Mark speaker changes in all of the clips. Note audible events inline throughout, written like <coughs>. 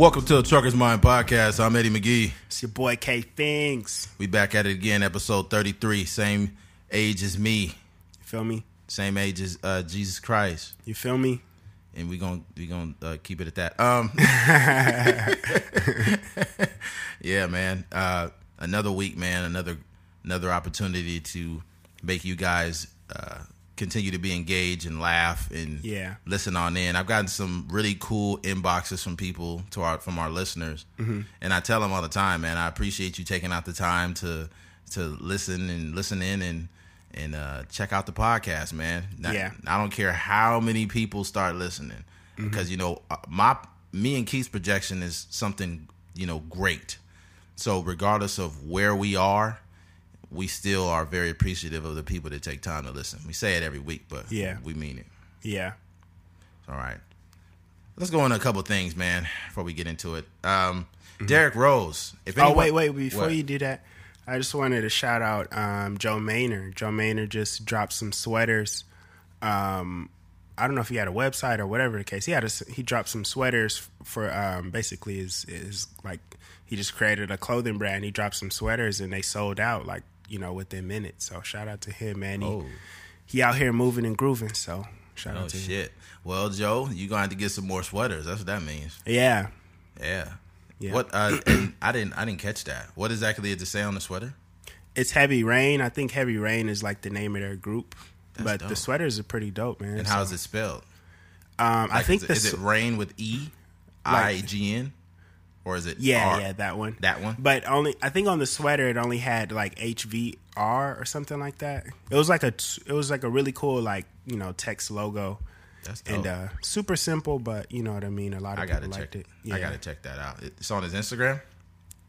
Speaker 1: Welcome to the Trucker's Mind Podcast. I'm Eddie McGee.
Speaker 2: It's your boy K Things.
Speaker 1: We back at it again, episode 33. Same age as me,
Speaker 2: You feel me?
Speaker 1: same age as uh, Jesus Christ,
Speaker 2: You feel me?
Speaker 1: and we gonna we gonna uh, keep it at that. Um, <laughs> <laughs> yeah, man. Uh, another week, man. Another another opportunity to make you guys uh, continue to be engaged and laugh and
Speaker 2: Yeah.
Speaker 1: listen on in. I've gotten some really cool inboxes from people to our from our listeners, and I tell them all the time, man. I appreciate you taking out the time to to listen and listen in and and uh, check out the podcast, man. Not-
Speaker 2: Yeah.
Speaker 1: I don't care how many people start listening because you know uh, my me and Keith's projection is something you know great. So regardless of where we are, we still are very appreciative of the people that take time to listen. We say it every week, but
Speaker 2: Yeah.
Speaker 1: we mean it.
Speaker 2: Yeah.
Speaker 1: All right. Let's go into a couple things, man, before we get into it. Um,
Speaker 2: Mm-hmm.
Speaker 1: Derrick Rose. If
Speaker 2: Oh
Speaker 1: anyone-
Speaker 2: wait, wait. Before
Speaker 1: What?
Speaker 2: you do that, I just wanted to shout out um, Joe Maynard. Joe Maynard just dropped some sweaters. Um, I don't know if he had a website or whatever the case. He had a, he dropped some sweaters for um, basically is is like he just created a clothing brand. He dropped some sweaters and they sold out like you know within minutes. So shout out to him, man. He,
Speaker 1: Oh,
Speaker 2: he out here moving and grooving. So shout
Speaker 1: oh
Speaker 2: out to him.
Speaker 1: shit. Well, Joe, you're gonna have to get some more sweaters. That's what that means.
Speaker 2: Yeah.
Speaker 1: Yeah.
Speaker 2: Yeah.
Speaker 1: What? Uh, <clears throat> I didn't. I didn't catch that. What exactly did it say on the sweater?
Speaker 2: It's Heavy Rain. I think Heavy Rain is like the name of their group.
Speaker 1: That's
Speaker 2: but
Speaker 1: dope.
Speaker 2: the sweaters are pretty dope, man.
Speaker 1: And
Speaker 2: So,
Speaker 1: how is it spelled?
Speaker 2: Um, I think
Speaker 1: is,
Speaker 2: the
Speaker 1: is it rain with E I G N, or is it
Speaker 2: yeah,
Speaker 1: R?
Speaker 2: yeah, that one.
Speaker 1: That one?
Speaker 2: But only I think on the sweater it only had like HVR or something like that. It was like a it was like a really cool like you know text logo
Speaker 1: That's dope.
Speaker 2: and uh super simple, but you know what I mean. A lot of
Speaker 1: I gotta
Speaker 2: people
Speaker 1: check
Speaker 2: liked it.
Speaker 1: it. I gotta check that out. It's on his Instagram.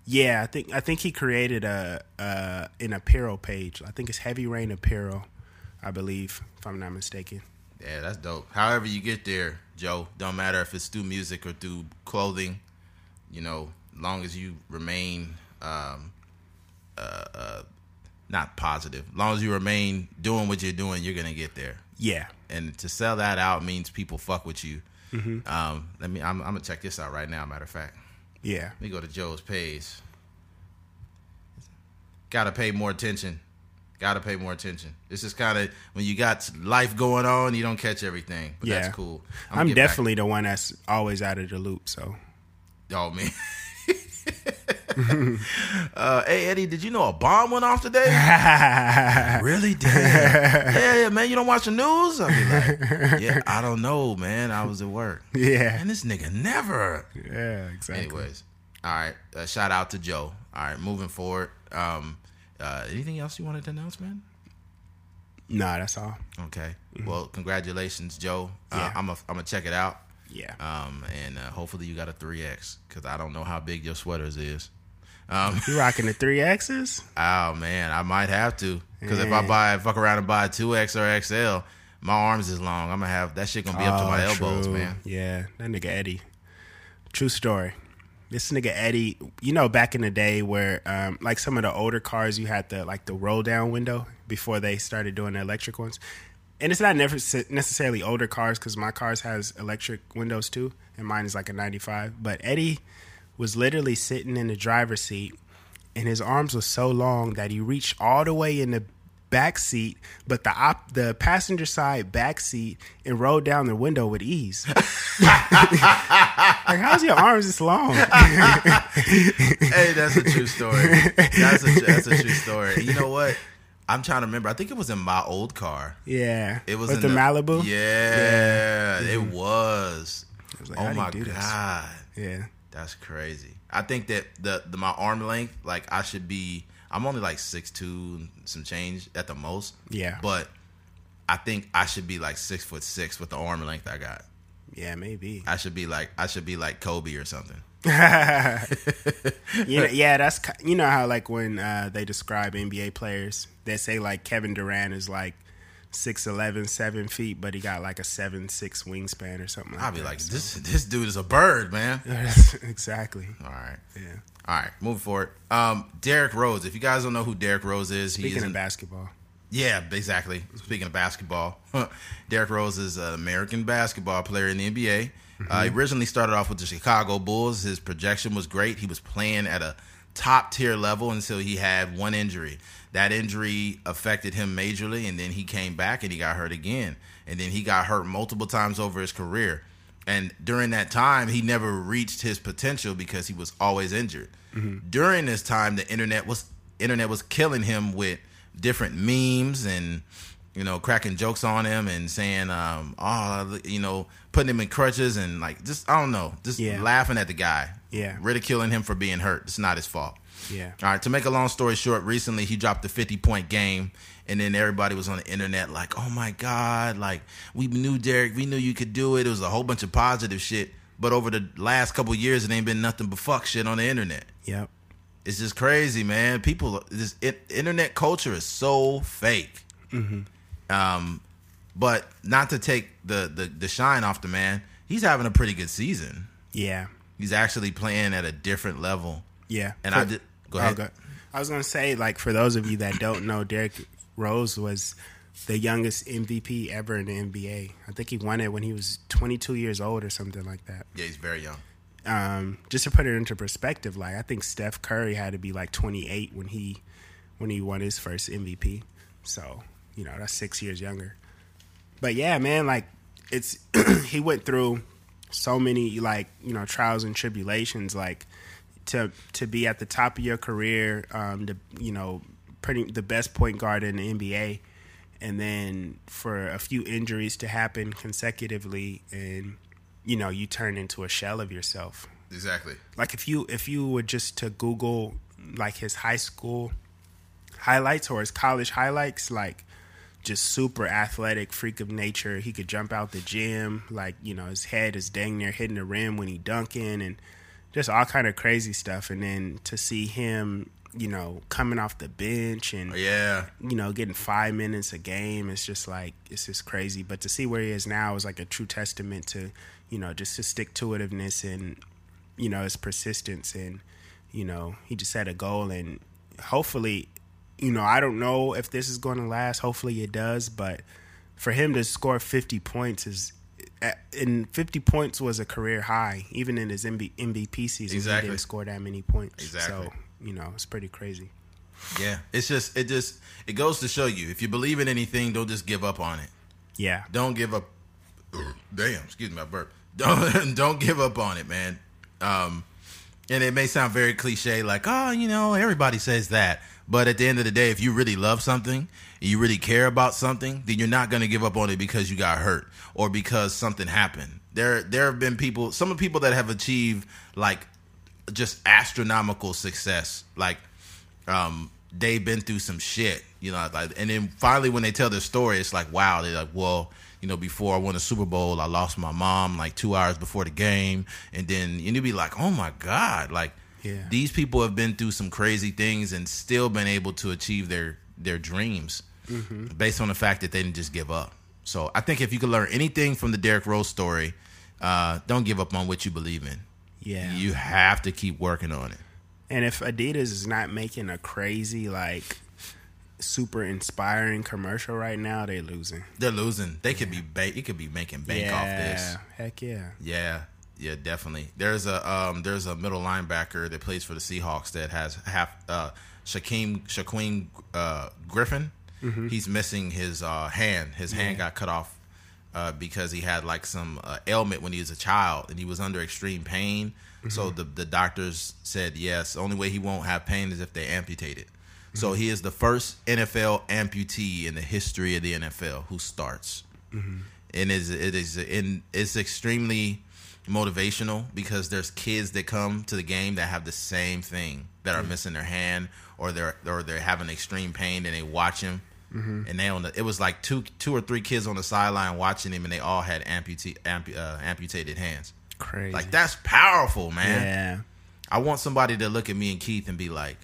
Speaker 2: Yeah, I think I think he created a uh an apparel page. I think it's Heavy Rain Apparel, I believe, if I'm not mistaken.
Speaker 1: Yeah, that's dope. However you get there, Joe, don't matter if it's through music or through clothing. You know, long as you remain um, uh, uh, not positive, long as you remain doing what you're doing, you're gonna get there.
Speaker 2: Yeah.
Speaker 1: And to sell that out means people fuck with you.
Speaker 2: Mm-hmm.
Speaker 1: Um, let me. I'm, I'm gonna check this out right now. Matter of fact,
Speaker 2: Yeah.
Speaker 1: let me go to Joe's page. Got to pay more attention. Got to pay more attention. This is kind of when you got life going on, you don't catch everything. But
Speaker 2: Yeah.
Speaker 1: that's cool.
Speaker 2: I'm,
Speaker 1: gonna get back-
Speaker 2: definitely the one that's always out of the loop. So
Speaker 1: Oh man. <laughs> uh, hey Eddie, did you know a bomb went off today? <laughs> really? Damn. yeah, yeah, man. You don't watch the news? Be like, yeah, I don't know, man. I was at work.
Speaker 2: yeah,
Speaker 1: And this nigga never.
Speaker 2: yeah, exactly.
Speaker 1: Anyways, all right. Uh, shout out to Joe. All right, moving forward. Um, uh, anything else you wanted to announce, man?
Speaker 2: Nah, that's all.
Speaker 1: Okay. Well, congratulations, Joe. Uh,
Speaker 2: Yeah.
Speaker 1: I'm a, I'm gonna check it out.
Speaker 2: Yeah.
Speaker 1: Um, and uh, hopefully you got a 3X because I don't know how big your sweaters is. Um,
Speaker 2: You rocking the three X's? <laughs>
Speaker 1: oh man, I might have to because if I buy fuck around and buy a 2X or XL, my arms is long. I'm gonna have that shit gonna be up to my
Speaker 2: Oh,
Speaker 1: elbows,
Speaker 2: true.
Speaker 1: man.
Speaker 2: Yeah, that nigga Eddie. True story. This nigga Eddie, you know, back in the day where, um, like some of the older cars, you had the like the roll down window before they started doing the electric ones. And it's not necessarily older cars because my cars has electric windows too, and mine is like a '95. But Eddie was literally sitting in the driver's seat, and his arms were so long that he reached all the way in the back seat, but the op- the passenger side back seat, and rolled down the window with ease. <laughs> like, how's your arms this long? <laughs>
Speaker 1: hey, that's a true story. That's a that's a true story. You know what? I'm trying to remember. I think it was in my old car.
Speaker 2: yeah,
Speaker 1: It was
Speaker 2: with
Speaker 1: in
Speaker 2: the, Malibu.
Speaker 1: Yeah, it mm-hmm. was.
Speaker 2: I was like,
Speaker 1: oh
Speaker 2: how do you
Speaker 1: my
Speaker 2: do this?
Speaker 1: god,
Speaker 2: yeah,
Speaker 1: that's crazy. I think that the, the my arm length, like I should be. I'm only like six two, some change at the most.
Speaker 2: yeah,
Speaker 1: But I think I should be like six foot six with the arm length I got.
Speaker 2: yeah, maybe.
Speaker 1: I should be like I should be like Kobe or something. <laughs> <laughs>
Speaker 2: know, yeah, that's you know how like when uh, they describe NBA players, they say like Kevin Durant is like 6'11", 7 feet, but he got like a seven six wingspan or something. like
Speaker 1: I'll be
Speaker 2: that.
Speaker 1: like,
Speaker 2: So-
Speaker 1: this this dude is a bird, man. <laughs>
Speaker 2: exactly.
Speaker 1: All right.
Speaker 2: Yeah.
Speaker 1: All right, moving forward. Um, Derrick Rose. If you guys don't know who Derrick Rose is, he
Speaker 2: Speaking
Speaker 1: is
Speaker 2: of basketball,
Speaker 1: Yeah, exactly. Speaking of basketball, Derrick Rose is an American basketball player in the NBA. Uh, he originally started off with the Chicago Bulls. His projection was great. He was playing at a top tier level until he had one injury. That injury affected him majorly, and then he came back and he got hurt again. And then he got hurt multiple times over his career. And during that time, he never reached his potential because he was always injured. During this time, the internet was internet was killing him with different memes and you know cracking jokes on him and saying um oh you know putting him in crutches and like just I don't know just
Speaker 2: Yeah.
Speaker 1: laughing at the guy
Speaker 2: Yeah.
Speaker 1: ridiculing him for being hurt it's not his fault
Speaker 2: Yeah.
Speaker 1: all right to make a long story short recently he dropped a 50 point game and then everybody was on the internet like oh my god like we knew Derrick we knew you could do it it was a whole bunch of positive shit but over the last couple years it ain't been nothing but fuck shit on the internet
Speaker 2: Yep.
Speaker 1: it's just crazy, man. People, this it, internet culture is so fake. Um, but not to take the, the the shine off the man, he's having a pretty good season.
Speaker 2: Yeah.
Speaker 1: He's actually playing at a different level.
Speaker 2: Yeah.
Speaker 1: And
Speaker 2: For-
Speaker 1: I did go
Speaker 2: Oh,
Speaker 1: ahead.
Speaker 2: I was gonna say, like, for those of you that don't know, Derrick Rose was the youngest MVP ever in the NBA. I think he won it when he was 22 years old or something like that.
Speaker 1: Yeah, he's very young.
Speaker 2: Um, just to put it into perspective, like I think Steph Curry had to be like 28 when he when he won his first MVP. So you know that's six years younger. But yeah, man, like it's <clears throat> he went through so many like you know trials and tribulations, like to to be at the top of your career, um, the you know pretty the best point guard in the NBA, and then for a few injuries to happen consecutively, and you know you turn into a shell of yourself.
Speaker 1: Exactly.
Speaker 2: Like if you if you were just to Google like his high school highlights or his college highlights, like just super athletic, freak of nature. He could jump out the gym, like you know his head is dang near hitting the rim when he dunking, and just all kind of crazy stuff. And then to see him, you know, coming off the bench and oh,
Speaker 1: Yeah.
Speaker 2: you know, getting five minutes a game. It's just like it's just crazy. But to see where he is now is like a true testament to, you know, just his stick to itiveness and, you know, his persistence and, you know, he just set a goal and hopefully, you know, I don't know if this is going to last. Hopefully it does, but for him to score 50 points is and 50 points was a career high even in his MB, MVP season
Speaker 1: Exactly.
Speaker 2: he didn't score that many points
Speaker 1: Exactly.
Speaker 2: so you know it's pretty crazy
Speaker 1: Yeah. It's just it just it goes to show you if you believe in anything, don't just give up on it.
Speaker 2: yeah
Speaker 1: Don't give up. <clears throat> Damn, excuse me, I burp. <laughs> Don't don't give up on it, man. Um, and it may sound very cliche, like oh, you know, everybody says that. But at the end of the day, if you really love something, you really care about something, then you're not going to give up on it because you got hurt or because something happened. There, there have been people, some of the people that have achieved like just astronomical success. Like, um, they've been through some shit, you know. Like, and then finally, when they tell their story, it's like, wow. They're like, well, you know, before I won a Super Bowl, I lost my mom like two hours before the game, and then and you'd be like, oh my god, like.
Speaker 2: Yeah.
Speaker 1: These people have been through some crazy things and still been able to achieve their their dreams based on the fact that they didn't just give up. So I think if you could learn anything from the Derrick Rose story, uh, don't give up on what you believe in.
Speaker 2: yeah
Speaker 1: You have to keep working on it.
Speaker 2: And if Adidas is not making a crazy, like, super inspiring commercial right now, they're losing.
Speaker 1: They're losing. They could be ba- it could be making bank off this.
Speaker 2: Heck yeah.
Speaker 1: Yeah, yeah, definitely. There's a um, there's a middle linebacker that plays for the Seahawks that has half uh, Shaquem Shaquem uh, Griffin. He's missing his uh, hand. His hand got cut off uh, because he had like some uh, ailment when he was a child and he was under extreme pain. So the the doctors said yes. The only way he won't have pain is if they amputate it. So he is the first NFL amputee in the history of the NFL who starts and is it is in it's extremely motivational because there's kids that come to the game that have the same thing that are missing their hand or they're or they're having extreme pain and they watch him and they on the it was like two two or three kids on the sideline watching him and they all had amputee ampu, uh, amputated hands.
Speaker 2: Crazy.
Speaker 1: like that's powerful man.
Speaker 2: Yeah.
Speaker 1: I want somebody to look at me and Keith and be like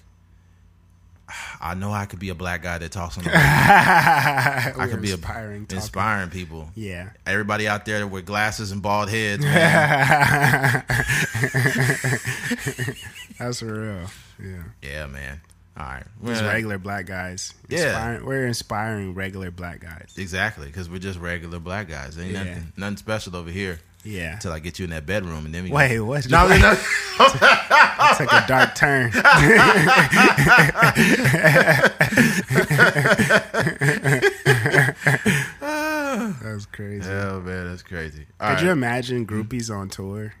Speaker 1: I know I could be a black guy that talks on the <laughs> radio.
Speaker 2: I
Speaker 1: could be
Speaker 2: inspiring.
Speaker 1: a, inspiring people
Speaker 2: Yeah.
Speaker 1: everybody out there with glasses and bald heads. <laughs> <laughs>
Speaker 2: That's for real. Yeah.
Speaker 1: yeah, man. All right,
Speaker 2: Just
Speaker 1: Well,
Speaker 2: regular black guys.
Speaker 1: Yeah.
Speaker 2: Inspiring, we're inspiring regular black guys.
Speaker 1: exactly, because we're just regular black guys. Ain't
Speaker 2: Yeah.
Speaker 1: nothing, nothing special over here.
Speaker 2: Yeah.
Speaker 1: Until I get you in that bedroom, and then we
Speaker 2: Wait, what's
Speaker 1: No, no, no. <laughs>
Speaker 2: took a dark turn. <laughs> that was crazy.
Speaker 1: Oh man, that's crazy. All
Speaker 2: Could you imagine groupies on tour?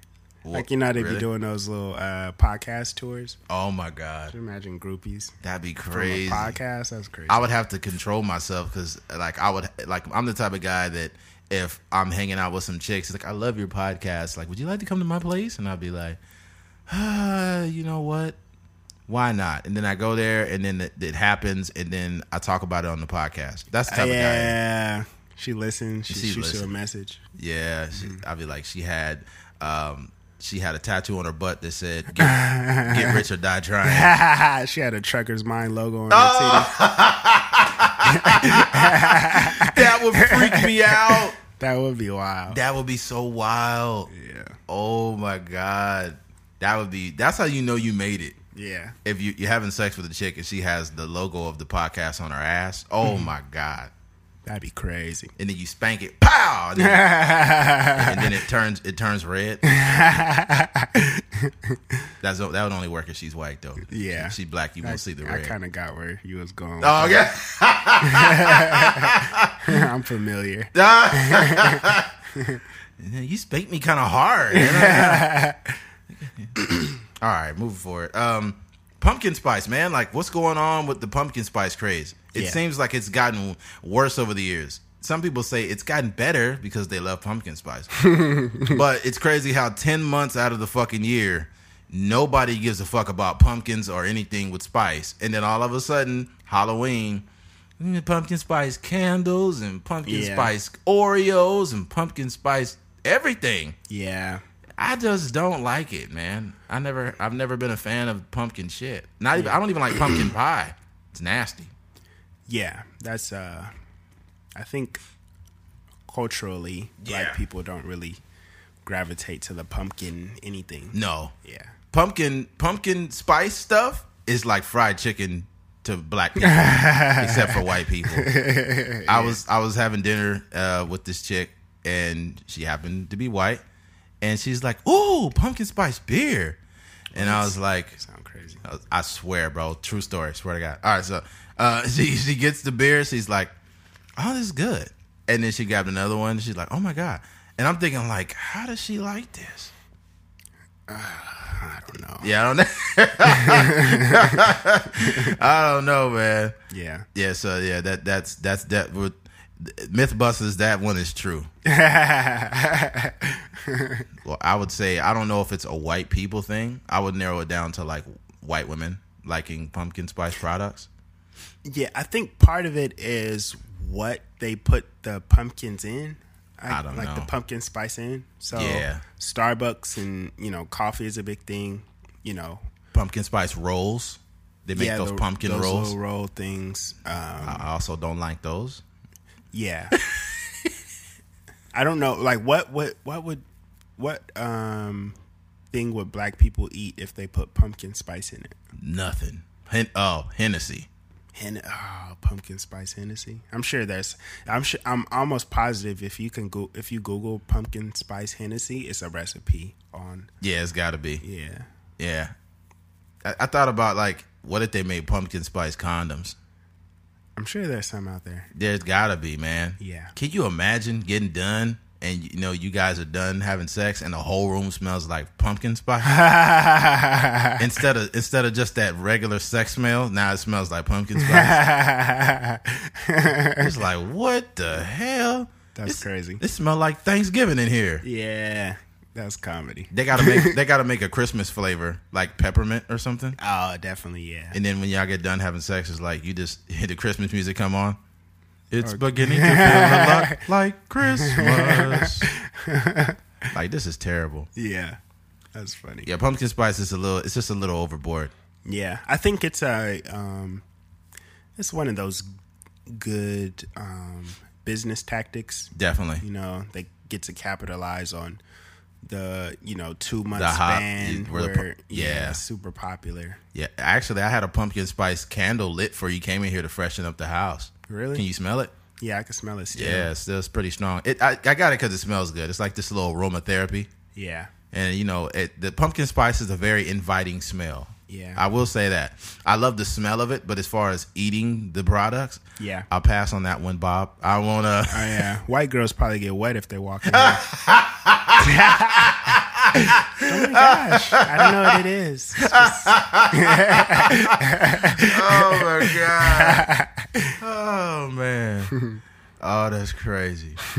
Speaker 2: Like you know they
Speaker 1: Really?
Speaker 2: be doing those little uh, podcast tours.
Speaker 1: Oh my god,
Speaker 2: Could you imagine groupies
Speaker 1: that'd be crazy.
Speaker 2: podcast? That's crazy.
Speaker 1: I would have to control myself because, like, I would like I'm the type of guy that if I'm hanging out with some chicks, like I love your podcast. Like, would you like to come to my place? And I'll be like, uh, you know what? Why not? And then I go there, and then it, it happens, and then I talk about it on the podcast. That's the type of guy.
Speaker 2: Yeah, she listens. She,
Speaker 1: She
Speaker 2: shoots you a message.
Speaker 1: Yeah, she,
Speaker 2: Mm-hmm.
Speaker 1: I'll be like, she had, um, she had a tattoo on her butt that said, <laughs> "Get, get rich or die trying." <laughs>
Speaker 2: she had a trucker's mind logo on her
Speaker 1: Oh. <laughs> <laughs> that would freak me out.
Speaker 2: That would be wild.
Speaker 1: That would be so wild.
Speaker 2: yeah,
Speaker 1: Oh my god, that would be. That's how you know you made it.
Speaker 2: yeah.
Speaker 1: If you you're having sex with a chick and she has the logo of the podcast on her ass. Oh
Speaker 2: Mm-hmm.
Speaker 1: my god.
Speaker 2: That'd be crazy.
Speaker 1: And then you spank it, pow, and then, <laughs> and then it turns it turns red. <laughs> That's that would only work if she's white though.
Speaker 2: Yeah.
Speaker 1: she, she black. You
Speaker 2: I,
Speaker 1: won't see the red.
Speaker 2: I kind of got where you was going.
Speaker 1: oh yeah. <laughs>
Speaker 2: I'm familiar.
Speaker 1: you spanked me kind of hard. All right, moving forward. Um, pumpkin spice, man. Like, what's going on with the pumpkin spice craze? It
Speaker 2: Yeah.
Speaker 1: seems like it's gotten worse over the years. Some people say it's gotten better because they love pumpkin spice. <laughs> but it's crazy how 10 months out of the fucking year, nobody gives a fuck about pumpkins or anything with spice. And then all of a sudden, Halloween, pumpkin spice candles and pumpkin
Speaker 2: Yeah.
Speaker 1: spice Oreos and pumpkin spice everything.
Speaker 2: Yeah,
Speaker 1: I just don't like it, man. I never, I've never been a fan of pumpkin shit. Not even, I don't even like pumpkin pie. It's nasty.
Speaker 2: Yeah. That's uh, I think culturally,
Speaker 1: Yeah.
Speaker 2: black people don't really gravitate to the pumpkin anything.
Speaker 1: No,
Speaker 2: Yeah,
Speaker 1: pumpkin, pumpkin spice stuff is like fried chicken to black people, <laughs> except for white people. <laughs> I was, I was having dinner uh, with this chick, and she happened to be white, and she's like, "Ooh, pumpkin spice beer," and I was like,
Speaker 2: sound crazy.
Speaker 1: I- I swear, bro. True story. Swear to God. All right, so uh, <laughs> she she gets the beer. She's like, "Oh, this is good." And then she grabbed another one. She's like, "Oh my god!" And I'm thinking, like, how does she like this?
Speaker 2: I don't know.
Speaker 1: Yeah, I don't know. <laughs> I don't know, man.
Speaker 2: Yeah,
Speaker 1: Yeah, so yeah, that that's that's that. With MythBusters, that one is true. <laughs> Well, I would say I don't know if it's a white people thing. I would narrow it down to like white women liking pumpkin spice products.
Speaker 2: Yeah. I think part of it is what they put the pumpkins in.
Speaker 1: I don't
Speaker 2: like
Speaker 1: know.
Speaker 2: the pumpkin spice in. So
Speaker 1: Yeah.
Speaker 2: Starbucks and you know coffee is a big thing. You know,
Speaker 1: pumpkin spice rolls. They make
Speaker 2: yeah,
Speaker 1: those
Speaker 2: the-
Speaker 1: pumpkin
Speaker 2: those
Speaker 1: rolls.
Speaker 2: roll things. Um,
Speaker 1: I also don't like those.
Speaker 2: Yeah. <laughs> I don't know. Like what what what would what um thing would black people eat if they put pumpkin spice in it?
Speaker 1: Nothing. Hen- oh, Hennessy.
Speaker 2: Hen- oh, ah, pumpkin spice Hennessy. I'm sure there's. I'm sure. I'm almost positive if you can go if you Google pumpkin spice Hennessy, it's a recipe on.
Speaker 1: Yeah, it's got to be.
Speaker 2: Yeah.
Speaker 1: Yeah. I-, I thought about like, what if they made pumpkin spice condoms?
Speaker 2: I'm sure there's some out there.
Speaker 1: There's got to be, man.
Speaker 2: Yeah.
Speaker 1: Can you imagine getting done and you know you guys are done having sex and the whole room smells like pumpkin spice <laughs> instead of instead of just that regular sex smell? Now it smells like pumpkin spice. <laughs> it's like what the hell?
Speaker 2: That's crazy.
Speaker 1: It smells like Thanksgiving in here.
Speaker 2: Yeah, that's comedy.
Speaker 1: They gotta make <laughs> they gotta make a Christmas flavor like peppermint or something.
Speaker 2: Oh, definitely. Yeah.
Speaker 1: And then when y'all get done having sex, it's like you just hear the Christmas music come on. It's
Speaker 2: Or-
Speaker 1: beginning to feel a lot <laughs> like Christmas. <laughs> like this is terrible.
Speaker 2: Yeah, that's funny.
Speaker 1: Yeah, pumpkin spice is a little. It's just a little overboard.
Speaker 2: Yeah, I think it's a um, it's one of those good um, business tactics.
Speaker 1: Definitely.
Speaker 2: You know, they get to capitalize on the you know two month
Speaker 1: The hot-
Speaker 2: span
Speaker 1: where
Speaker 2: where,
Speaker 1: the
Speaker 2: yeah,
Speaker 1: yeah.
Speaker 2: super popular.
Speaker 1: Yeah, actually, I had a pumpkin spice candle lit for you. Came in here to freshen up the house.
Speaker 2: Really?
Speaker 1: Can you smell it?
Speaker 2: Yeah, I can smell it still.
Speaker 1: Yeah, it's still it's pretty strong. It I, I got it because it smells good. It's like this little aromatherapy,
Speaker 2: Yeah.
Speaker 1: and you know, it, the pumpkin spice is a very inviting smell.
Speaker 2: Yeah.
Speaker 1: I will say that I love the smell of it, but as far as eating the products,
Speaker 2: Yeah.
Speaker 1: I'll pass on that one, Bob. I wanna.
Speaker 2: Oh yeah. White girls probably get wet if they walk in. <laughs> <laughs> oh my gosh! I don't know what it is. Just-
Speaker 1: oh my <laughs> god! Oh man! Oh, that's crazy. <laughs>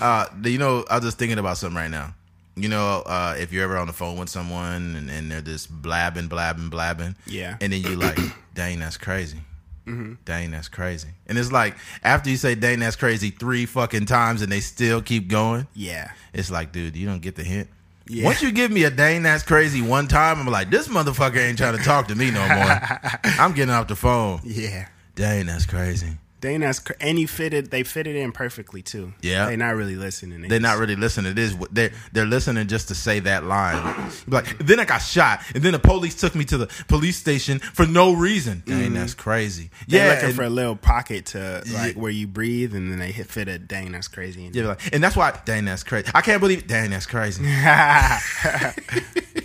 Speaker 1: uh, you know, I was just thinking about something right now. You know, uh, if you're ever on the phone with someone and, and they're just blabbing, blabbing, blabbing,
Speaker 2: Yeah.
Speaker 1: and then you're like, <clears throat> dang, that's crazy. Mm-hmm. Dang, that's crazy. And it's like after you say "dang, that's crazy" three fucking times, and they still keep going.
Speaker 2: yeah.
Speaker 1: It's like, dude, you don't get the hint.
Speaker 2: Yeah.
Speaker 1: Once you give me a dang that's crazy one time, I'm like, this motherfucker ain't trying to talk to me no more. <laughs> I'm getting off the phone.
Speaker 2: Yeah.
Speaker 1: Dang, that's crazy.
Speaker 2: Dang, that's and you fitted. They fitted in perfectly too.
Speaker 1: Yeah.
Speaker 2: They're not really listening.
Speaker 1: They're not really listening. It is they're they're listening just to say that line. Like then I got shot, and then the police took me to the police station for no reason. Dang, that's crazy.
Speaker 2: They're
Speaker 1: yeah,
Speaker 2: looking
Speaker 1: and,
Speaker 2: for a little pocket to like
Speaker 1: Yeah.
Speaker 2: where you breathe, and then they hit fit a dang. That's crazy.
Speaker 1: yeah, like, and that's why. Dang, that's crazy. I can't believe. Dang, that's crazy. <laughs>
Speaker 2: yeah.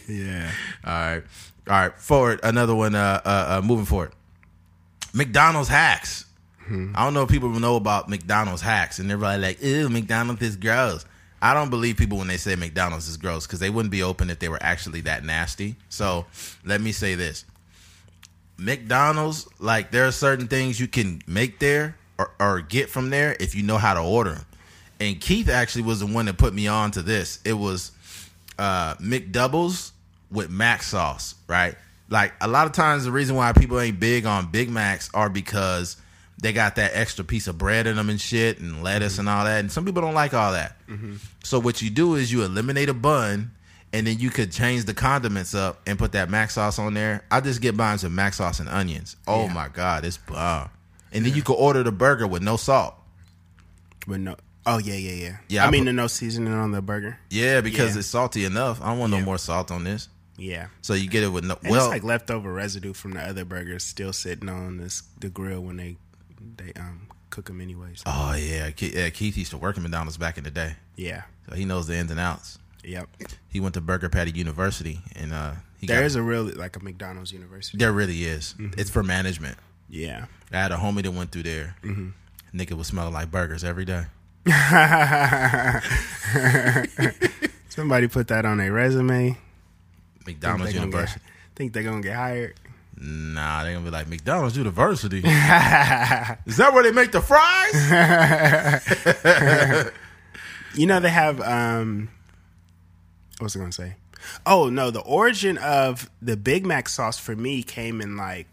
Speaker 2: <laughs>
Speaker 1: All right, all right. Forward, another one. Uh, uh, uh moving forward. McDonald's hacks. I don't know if people know about McDonald's hacks, and they're like, "Ew, McDonald's is gross." I don't believe people when they say McDonald's is gross because they wouldn't be open if they were actually that nasty. So let me say this: McDonald's, like, there are certain things you can make there or, or get from there if you know how to order them. And Keith actually was the one that put me on to this. It was uh, McDoubles with mac sauce, right? Like a lot of times, the reason why people ain't big on Big Macs are because they got that extra piece of bread in them and shit, and lettuce and all that. And some people don't like all that. So what you do is you eliminate a bun, and then you could change the condiments up and put that mac sauce on there. I just get mine with mac sauce and onions. Oh
Speaker 2: Yeah.
Speaker 1: my god, it's bomb. And then you could order the burger with no salt.
Speaker 2: But no. Oh yeah, yeah, yeah.
Speaker 1: Yeah,
Speaker 2: I,
Speaker 1: I
Speaker 2: mean,
Speaker 1: put-
Speaker 2: the no seasoning on the burger.
Speaker 1: Yeah, because
Speaker 2: Yeah.
Speaker 1: it's salty enough. I don't want
Speaker 2: Yeah.
Speaker 1: no more salt on this.
Speaker 2: Yeah.
Speaker 1: So you get it with no.
Speaker 2: And
Speaker 1: well,
Speaker 2: it's like leftover residue from the other burgers still sitting on this the grill when they they um cook them anyways.
Speaker 1: Oh yeah, Keith, yeah, Keith used to work at McDonald's back in the day,
Speaker 2: Yeah.
Speaker 1: so he knows the ins and outs.
Speaker 2: Yep.
Speaker 1: He went to Burger Patty University, and uh, he
Speaker 2: There is a real like a McDonald's university.
Speaker 1: there really is.
Speaker 2: Mm-hmm.
Speaker 1: It's for management.
Speaker 2: Yeah.
Speaker 1: I had a homie that went through there.
Speaker 2: Mm-hmm.
Speaker 1: Nigga was smelling like burgers every day. <laughs>
Speaker 2: Somebody put that on their resume.
Speaker 1: McDonald's
Speaker 2: Think they gonna
Speaker 1: University.
Speaker 2: Get, think they're gonna get hired.
Speaker 1: Nah, they're gonna be like McDonald's University. <laughs> is that where they make the fries? <laughs>
Speaker 2: You know they have um what was I gonna say? Oh no, the origin of the Big Mac sauce for me came in like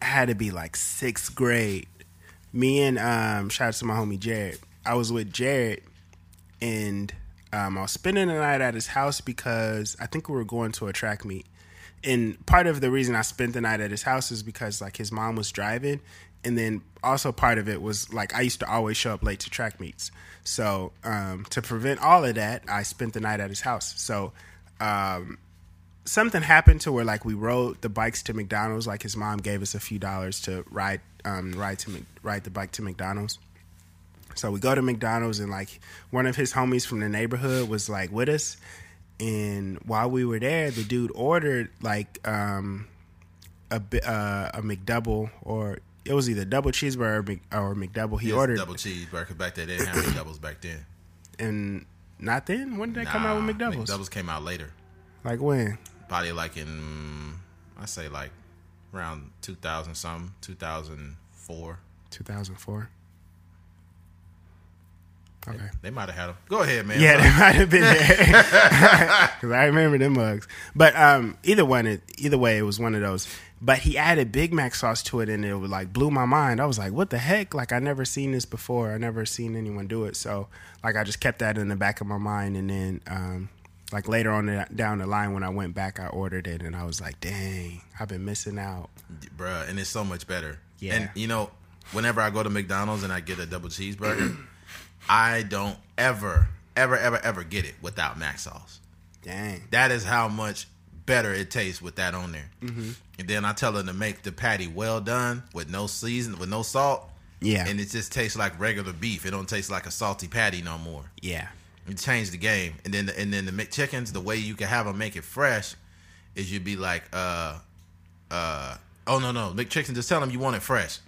Speaker 2: had to be like sixth grade. Me and um shout out to my homie Jared. I was with Jared and um, I was spending the night at his house because I think we were going to a track meet. And part of the reason I spent the night at his house is because like his mom was driving, and then also part of it was like I used to always show up late to track meets. So um, to prevent all of that, I spent the night at his house. So um, something happened to where like we rode the bikes to McDonald's. Like his mom gave us a few dollars to ride um, ride to ride the bike to McDonald's. So we go to McDonald's and like one of his homies from the neighborhood was like with us. And while we were there, the dude ordered like um, a uh, a McDouble or it was either double cheeseburger or, Mc, or McDouble. He
Speaker 1: Yes,
Speaker 2: ordered
Speaker 1: double cheeseburger because back then They didn't have <coughs> doubles back then.
Speaker 2: and not then. When did they come out with McDoubles?
Speaker 1: McDoubles came out later.
Speaker 2: Like when?
Speaker 1: Probably like in I say like around two thousand something, two thousand four.
Speaker 2: Two thousand four. Okay.
Speaker 1: They might have had them. Go ahead, man.
Speaker 2: Yeah, they <laughs> might have been there <laughs> because I remember them mugs. But um, either one, it, either way, it was one of those. But he added Big Mac sauce to it, and it was like blew my mind. I was like, "What the heck?" Like I never seen this before. I never seen anyone do it. So like I just kept that in the back of my mind, and then um, like later on the- down the line when I went back, I ordered it, and I was like, "Dang, I've been missing out."
Speaker 1: bruh, and it's so much better.
Speaker 2: Yeah.
Speaker 1: And you know, whenever I go to McDonald's and I get a double cheeseburger, I don't ever, ever, ever, ever get it without mac sauce.
Speaker 2: Dang.
Speaker 1: That is how much better it tastes with that on there. Mm-hmm. And then I tell her to make the patty well done with no season, with no salt.
Speaker 2: Yeah.
Speaker 1: And it just tastes like regular beef. It don't taste like a salty patty no more.
Speaker 2: Yeah.
Speaker 1: You change the game, and then and then the McChickens, the way you can have them make it fresh, is you'd be like, uh, uh, oh no no McChicken, just tell them you want it fresh,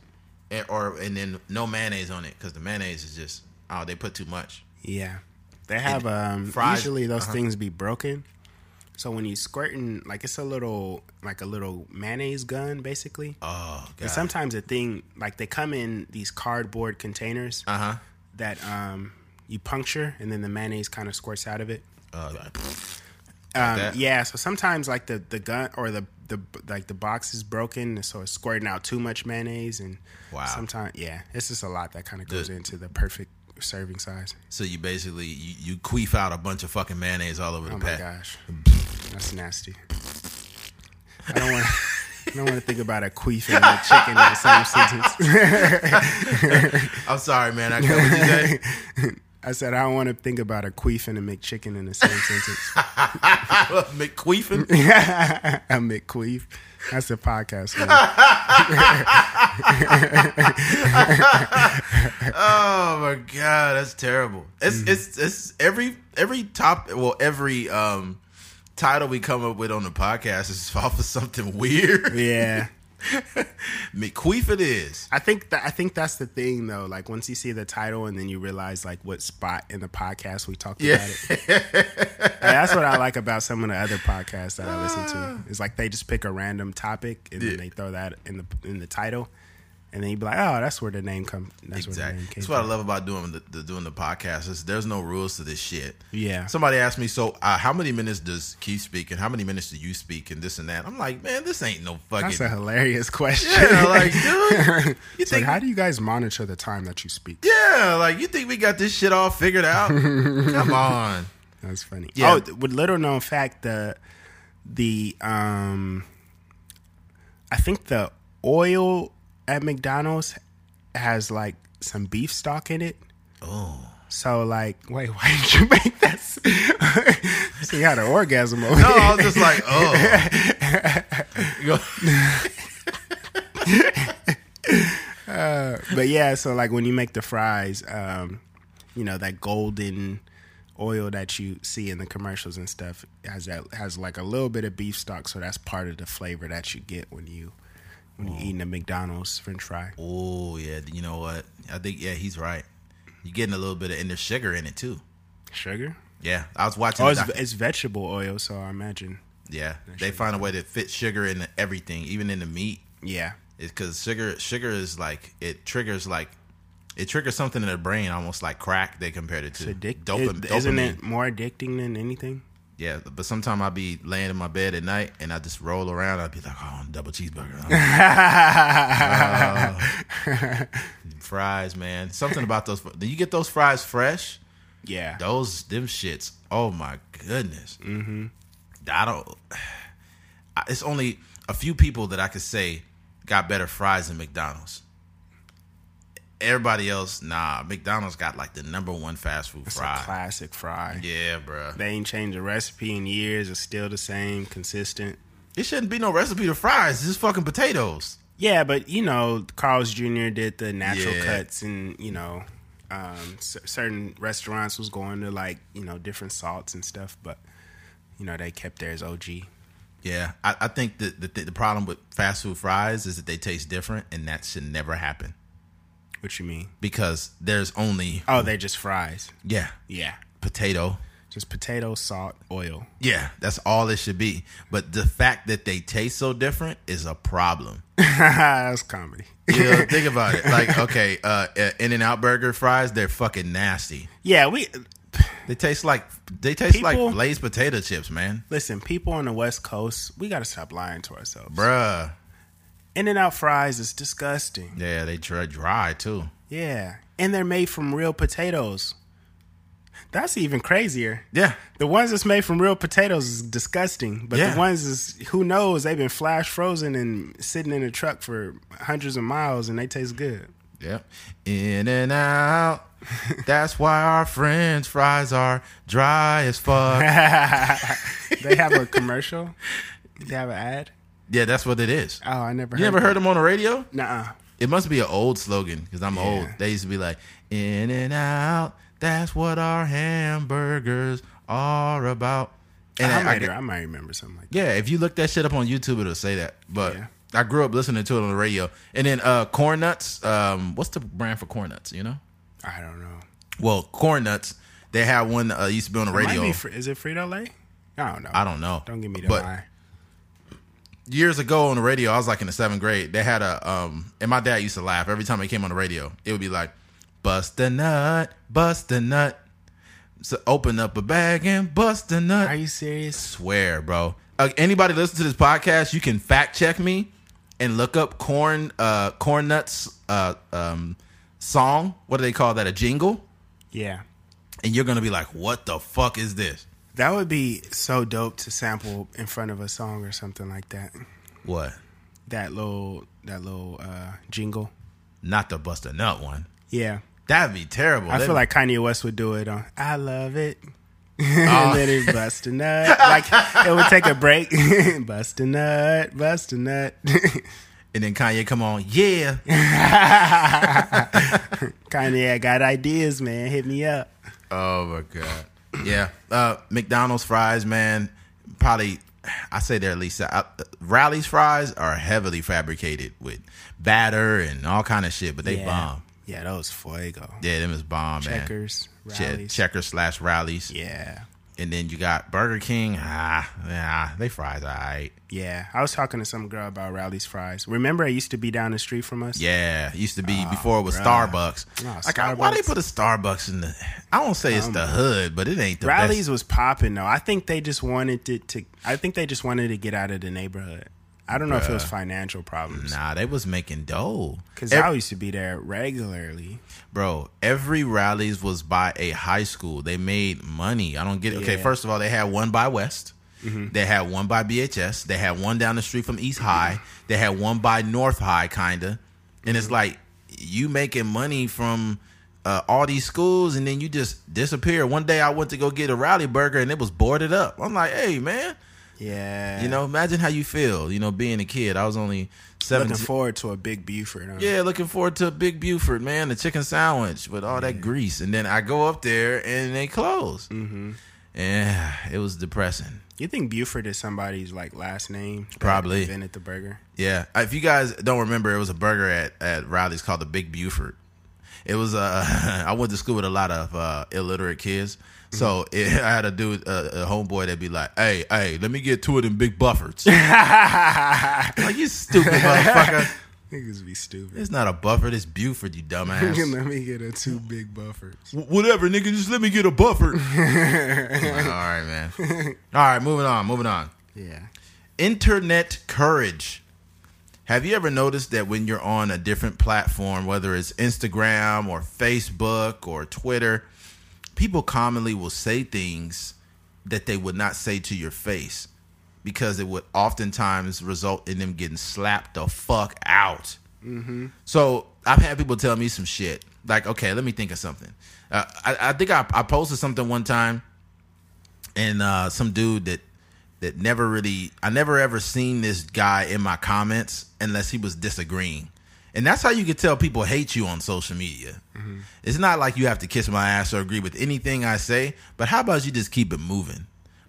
Speaker 1: and, or and then no mayonnaise on it because the mayonnaise is just oh they put too much.
Speaker 2: Yeah. They have um
Speaker 1: fries-
Speaker 2: usually those
Speaker 1: uh-huh.
Speaker 2: things be broken. So when you squirting like it's a little like a little mayonnaise gun basically.
Speaker 1: Oh
Speaker 2: And sometimes the thing like they come in these cardboard containers
Speaker 1: Uh huh.
Speaker 2: that um you puncture and then the mayonnaise kind of squirts out of it.
Speaker 1: Uh,
Speaker 2: Um,
Speaker 1: that?
Speaker 2: yeah, so sometimes like the the gun or the the like the box is broken, so it's squirting out too much mayonnaise, and
Speaker 1: Wow.
Speaker 2: sometimes yeah, it's just a lot that kind of goes
Speaker 1: The-
Speaker 2: into the perfect serving size.
Speaker 1: so you basically you, you queef out a bunch of fucking mayonnaise all over the
Speaker 2: Oh my gosh, <laughs> that's nasty. I don't want. I don't want to think about a queef and a chicken in the same sentence. <laughs>
Speaker 1: I'm sorry, man. I say? <laughs>
Speaker 2: I said I don't want to think about a queef and a McChicken in the same sentence.
Speaker 1: McQueefing.
Speaker 2: a McQueef. That's a podcast. <laughs>
Speaker 1: Oh my god, that's terrible. It's it's it's every every top well every um title we come up with on the podcast is <laughs> off of something weird.
Speaker 2: Yeah. <laughs>
Speaker 1: McQueef it is.
Speaker 2: I think that I think that's the thing though. Like once you see the title and then you realize like what spot in the podcast we talked
Speaker 1: Yeah.
Speaker 2: about it. And that's what I like about some of the other podcasts that I listen to. Ah. It's like they just pick a random topic and
Speaker 1: Yeah.
Speaker 2: then they throw that in the in the title, and then you'd be like, oh, that's where the name come. That's where the
Speaker 1: Exactly.
Speaker 2: name came
Speaker 1: That's what I love about doing the, the doing the podcast is there's no rules to this shit.
Speaker 2: Yeah.
Speaker 1: Somebody asked me, so uh, how many minutes does Keith speak and how many minutes do you speak and this and that? I'm like, man, this ain't no fucking.
Speaker 2: That's a hilarious question.
Speaker 1: yeah, like, dude, <laughs> you
Speaker 2: It's like,
Speaker 1: think?
Speaker 2: how do you guys monitor the time that you speak?
Speaker 1: yeah, like you think we got this shit all figured out? <laughs> Come on.
Speaker 2: That's funny.
Speaker 1: Yeah.
Speaker 2: Oh, with little known fact, the the um, I think the oil at McDonald's has like some beef stock in it.
Speaker 1: Oh.
Speaker 2: So like, wait, <laughs> why did you make that? s- <laughs> so you had an orgasm over
Speaker 1: No. I was just like, <laughs> oh. Go-
Speaker 2: but yeah, so like when you make the fries, um, you know that golden oil that you see in the commercials and stuff has that has like a little bit of beef stock, so that's part of the flavor that you get when you when you're oh. eating a McDonald's French fry.
Speaker 1: oh yeah, you know what? I think yeah, he's right. You're getting a little bit of and there's sugar in it too.
Speaker 2: Sugar?
Speaker 1: Yeah, I was watching.
Speaker 2: Oh, it's, it's vegetable oil, so I imagine.
Speaker 1: yeah, they find a way to fit sugar in everything, even in the meat.
Speaker 2: Yeah,
Speaker 1: It's because sugar sugar is like it triggers like it triggers something in the brain, almost like crack. They compared it to
Speaker 2: it's addic-
Speaker 1: Dopam-
Speaker 2: it- isn't it more addicting than anything?
Speaker 1: Yeah, but sometimes I'll be laying in my bed at night and I just roll around. I'd be like, oh, I'm double cheeseburger. Oh. <laughs> fries, man. Something about those. Do you get those fries fresh?
Speaker 2: yeah,
Speaker 1: Those, them shits. Oh my goodness. Mm-hmm. I don't. It's only a few people that I could say got better fries than McDonald's. Everybody else, nah. McDonald's got like the number one fast food
Speaker 2: it's
Speaker 1: fry.
Speaker 2: a classic fry.
Speaker 1: Yeah, bro.
Speaker 2: They ain't changed the recipe in years. It's still the same, consistent.
Speaker 1: It shouldn't be no recipe to fries. It's just fucking potatoes.
Speaker 2: Yeah, but you know, Carl's Jr. did the natural
Speaker 1: Yeah.
Speaker 2: cuts, and you know, um, c- certain restaurants was going to like you know different salts and stuff, but you know they kept theirs OG.
Speaker 1: Yeah, I, I think that the, the problem with fast food fries is that they taste different, and that should never happen
Speaker 2: What you mean?
Speaker 1: because there's only
Speaker 2: Oh, they just fries.
Speaker 1: yeah
Speaker 2: Yeah,
Speaker 1: potato.
Speaker 2: just potato, salt, oil.
Speaker 1: Yeah, that's all it should be. But the fact that they taste so different is a problem. <laughs>
Speaker 2: That's comedy.
Speaker 1: You <laughs> know, think about it. Like, okay, uh, In-N-Out Burger fries, they're fucking nasty.
Speaker 2: Yeah, we
Speaker 1: They taste like they taste
Speaker 2: People-
Speaker 1: like Lay's potato chips, man.
Speaker 2: listen. People on the West Coast, we got to stop lying to ourselves.
Speaker 1: Bruh.
Speaker 2: In-N-Out fries is disgusting.
Speaker 1: Yeah, they dry, dry too.
Speaker 2: Yeah, and they're made from real potatoes. That's even crazier.
Speaker 1: Yeah.
Speaker 2: The ones that's made from real potatoes is disgusting, but
Speaker 1: Yeah.
Speaker 2: the ones is who knows they've been flash frozen and sitting in a truck for hundreds of miles and they taste good.
Speaker 1: Yep. In and out. <laughs> That's why our French fries are dry as fuck. <laughs>
Speaker 2: they have a commercial. They have an ad.
Speaker 1: Yeah, that's what it is.
Speaker 2: Oh, I never.
Speaker 1: You never heard them on the radio?
Speaker 2: Nuh-uh.
Speaker 1: It must be an old slogan because I'm
Speaker 2: Yeah.
Speaker 1: old. They used to be like, "In and out." That's what our hamburgers are about. And
Speaker 2: I,
Speaker 1: I,
Speaker 2: might,
Speaker 1: I-
Speaker 2: I might remember something like that.
Speaker 1: yeah, if you look that shit up on YouTube, it'll say that. But
Speaker 2: Yeah.
Speaker 1: I grew up listening to it on the radio. And then uh, corn nuts. Um, what's the brand for corn nuts? You know?
Speaker 2: I don't know.
Speaker 1: Well, corn nuts. They had one uh, used to be on the
Speaker 2: It might
Speaker 1: radio.
Speaker 2: Fr- is it Frito Lay? I don't know.
Speaker 1: I don't know.
Speaker 2: Don't give me the
Speaker 1: But
Speaker 2: lie.
Speaker 1: Years ago on the radio, I was like in the seventh grade. They had a um, and my dad used to laugh every time it came on the radio. It would be like, "Bust a nut, bust a nut." So open up a bag and bust a nut.
Speaker 2: Are you serious?
Speaker 1: swear, bro. Uh, anybody listen to this podcast, you can fact check me and look up corn uh corn nuts uh um song. What do they call that? A jingle?
Speaker 2: Yeah.
Speaker 1: And you're gonna be like, what the fuck is this?
Speaker 2: That would be so dope to sample in front of a song or something like that.
Speaker 1: What?
Speaker 2: That little that little uh, jingle.
Speaker 1: Not the bust a nut one.
Speaker 2: Yeah.
Speaker 1: That'd be terrible.
Speaker 2: I
Speaker 1: That'd
Speaker 2: feel
Speaker 1: be-
Speaker 2: like Kanye West would do it on I love it. <laughs>
Speaker 1: Oh.
Speaker 2: and then it bust a nut. Like it would take a break. <laughs> bust a nut, bust a nut. <laughs>
Speaker 1: and then Kanye come on, yeah.
Speaker 2: Kanye, I got ideas, man. Hit me up.
Speaker 1: Oh my god. Yeah. Uh McDonald's fries, man. Probably I say they're at least uh, Rally's fries are heavily fabricated with batter and all kind of shit, but they
Speaker 2: yeah.
Speaker 1: bomb.
Speaker 2: Yeah, those fuego.
Speaker 1: Yeah, them is bomb,
Speaker 2: Checkers,
Speaker 1: man. Che-
Speaker 2: Rally's.
Speaker 1: checkers slash Rally's.
Speaker 2: Yeah.
Speaker 1: And then you got Burger King. Ah, yeah, they fries alright.
Speaker 2: Yeah. I was talking to some girl about Rally's fries. Remember it used to be down the street from us?
Speaker 1: Yeah, it used to be before it was
Speaker 2: bruh.
Speaker 1: Starbucks.
Speaker 2: Oh,
Speaker 1: like, I- why they put a Starbucks in the? I won't say it's the hood, but it ain't the
Speaker 2: Rallies
Speaker 1: best.
Speaker 2: was popping though. I think they just wanted it to I think they just wanted to get out of the neighborhood. I don't know if it was financial problems.
Speaker 1: Nah, they was making dough.
Speaker 2: Because
Speaker 1: Ev-
Speaker 2: I used to be there regularly.
Speaker 1: Bro, every Rally's was by a high school. They made money. I don't get it. Okay, first of all, they had one by West. They had one by BHS. They had one down the street from East High. They had one by North High, kinda. And it's like you making money from uh, all these schools, and then you just disappear. One day, I went to go get a rally burger, and it was boarded up. I'm like, hey man,
Speaker 2: Yeah.
Speaker 1: you know, imagine how you feel. You know, being a kid. I was only seventeen.
Speaker 2: looking forward to a big Buford. huh?
Speaker 1: Yeah, looking forward to a big Buford, man, the chicken sandwich with all that grease, and then I go up there and they close. Mm-hmm. Yeah, it was depressing.
Speaker 2: You think Buford is somebody's like last name?
Speaker 1: Probably.
Speaker 2: invented the burger.
Speaker 1: Yeah, if you guys don't remember, it was a burger at at Rally's called the Big Buford. It was uh, <laughs> I went to school with a lot of uh, illiterate kids, so <laughs> it, I had a dude, uh, a homeboy that'd be like, "Hey, hey, let me get two of them big Buffords." <laughs> like you stupid motherfucker. <laughs>
Speaker 2: Niggas be stupid.
Speaker 1: It's not a Bufford, it's Buford, you dumbass.
Speaker 2: Let me get a two big buffers.
Speaker 1: Wh- Whatever, nigga, just let me get a buffer. all right, man. All right, moving on, moving on.
Speaker 2: Yeah.
Speaker 1: Internet courage. Have you ever noticed that when you're on a different platform, whether it's Instagram or Facebook or Twitter, people commonly will say things that they would not say to your face because it would oftentimes result in them getting slapped the fuck out. So I've had people tell me some shit. Like, okay, let me think of something. Uh, I, I think I, I posted something one time, and uh, some dude that that never really, I never ever seen this guy in my comments unless he was disagreeing. And that's how you can tell people hate you on social media. Mm-hmm. It's not like you have to kiss my ass or agree with anything I say, but how about you just keep it moving?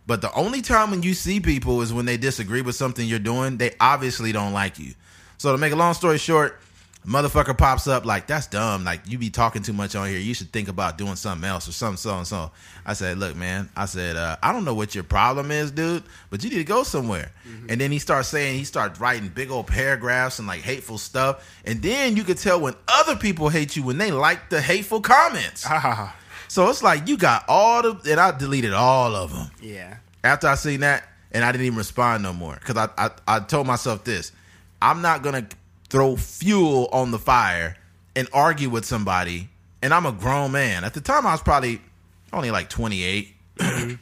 Speaker 1: But the only time when you see people is when they disagree with something you're doing. They obviously don't like you. So to make a long story short, motherfucker pops up like that's dumb. Like you be talking too much on here. You should think about doing something else or something so and so. I said, look, man. I said, uh, I don't know what your problem is, dude, but you need to go somewhere. And then he starts saying he starts writing big old paragraphs and like hateful stuff. And then you could tell when other people hate you when they like the hateful comments. <laughs>
Speaker 2: Ah,
Speaker 1: So it's like you got all the and I deleted all of them
Speaker 2: yeah.
Speaker 1: after I seen that, and I didn't even respond no more because I, I I told myself this: I'm not gonna throw fuel on the fire and argue with somebody. And I'm a grown man. At the time, I was probably only like 28, <clears throat> and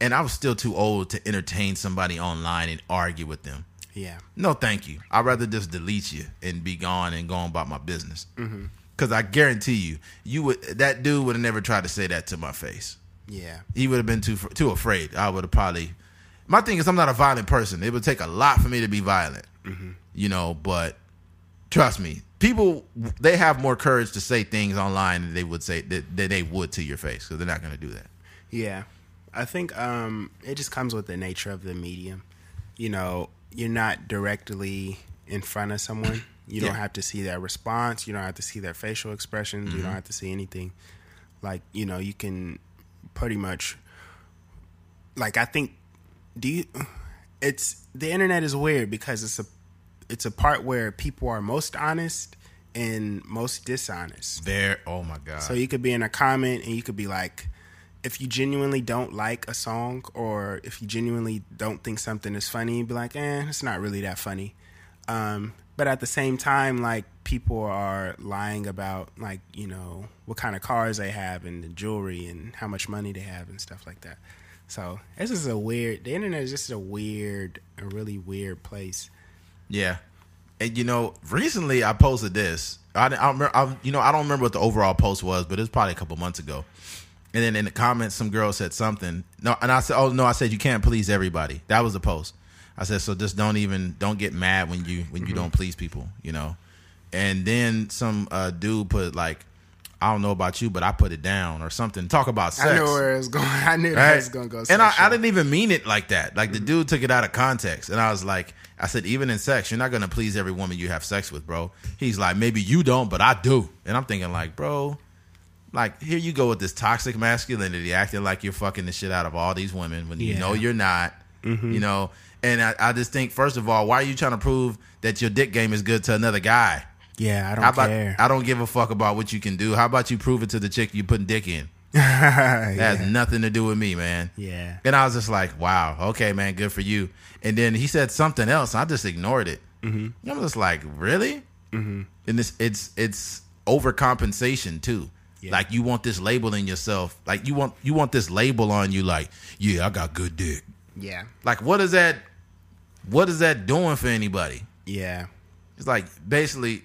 Speaker 1: I was still too old to entertain somebody online and argue with them.
Speaker 2: Yeah.
Speaker 1: No, thank you. I'd rather just delete you and be gone and go on about my business. Mm-hmm. Because I guarantee you, you would that dude would have never tried to say that to my face.
Speaker 2: Yeah.
Speaker 1: He would have been too too afraid. I would have probably. My thing is, I'm not a violent person. It would take a lot for me to be violent, mm-hmm. You know. But trust me, people they have more courage to say things online than they would say that, that they would to your face because they're not going to do that.
Speaker 2: Yeah. I think um, it just comes with the nature of the medium. You know, you're not directly in front of someone. You don't have to see their response. You don't have to see their facial expressions. You don't have to see anything. Like, you know, you can pretty much like I think do you it's the internet is weird because it's a it's a part where people are most honest and most dishonest.
Speaker 1: There, oh my god.
Speaker 2: So you could be in a comment and you could be like, if you genuinely don't like a song or if you genuinely don't think something is funny, you'd be like, eh, it's not really that funny. Um, but at the same time, like people are lying about like, you know, what kind of cars they have and the jewelry and how much money they have and stuff like that. So this is a weird the internet is just a weird, a really weird place.
Speaker 1: Yeah, and you know, recently I posted this. I, I remember, I, you know, I don't remember what the overall post was, but it was probably a couple months ago. And then in the comments, some girl said something. No, and I said, "Oh no," I said, "You can't please everybody." That was the post. I said, "So just don't even don't get mad when you when you don't please people," you know. And then some uh, dude put like, "I don't know about you, but I put it down" or something. Talk about sex.
Speaker 2: I knew where it was going. <laughs> I knew that
Speaker 1: Right?
Speaker 2: was going to go.
Speaker 1: And I, I didn't even mean it like that. Like the dude took it out of context, and I was like, I said, even in sex, you're not gonna please every woman you have sex with, bro. He's like, maybe you don't, but I do. And I'm thinking, like, bro, like here you go with this toxic masculinity, acting like you're fucking the shit out of all these women when you know you're not. Mm-hmm. You know, and I, I just think, first of all, why are you trying to prove that your dick game is good to another guy?
Speaker 2: Yeah, I don't
Speaker 1: How about
Speaker 2: care.
Speaker 1: I don't give a fuck about what you can do. How about you prove it to the chick you putting dick in?
Speaker 2: yeah. <laughs>
Speaker 1: That has nothing to do with me, man.
Speaker 2: yeah.
Speaker 1: And I was just like, wow, okay, man, good for you. And then he said something else. I just ignored it. Mm-hmm. I'm just like, really? Mm-hmm. And this, it's it's overcompensation too.
Speaker 2: Yeah.
Speaker 1: Like you want this label in yourself. Like you want you want this label on you. Like, yeah, I got good dick.
Speaker 2: Yeah.
Speaker 1: Like, what is that? What is that doing for anybody?
Speaker 2: Yeah.
Speaker 1: It's like basically,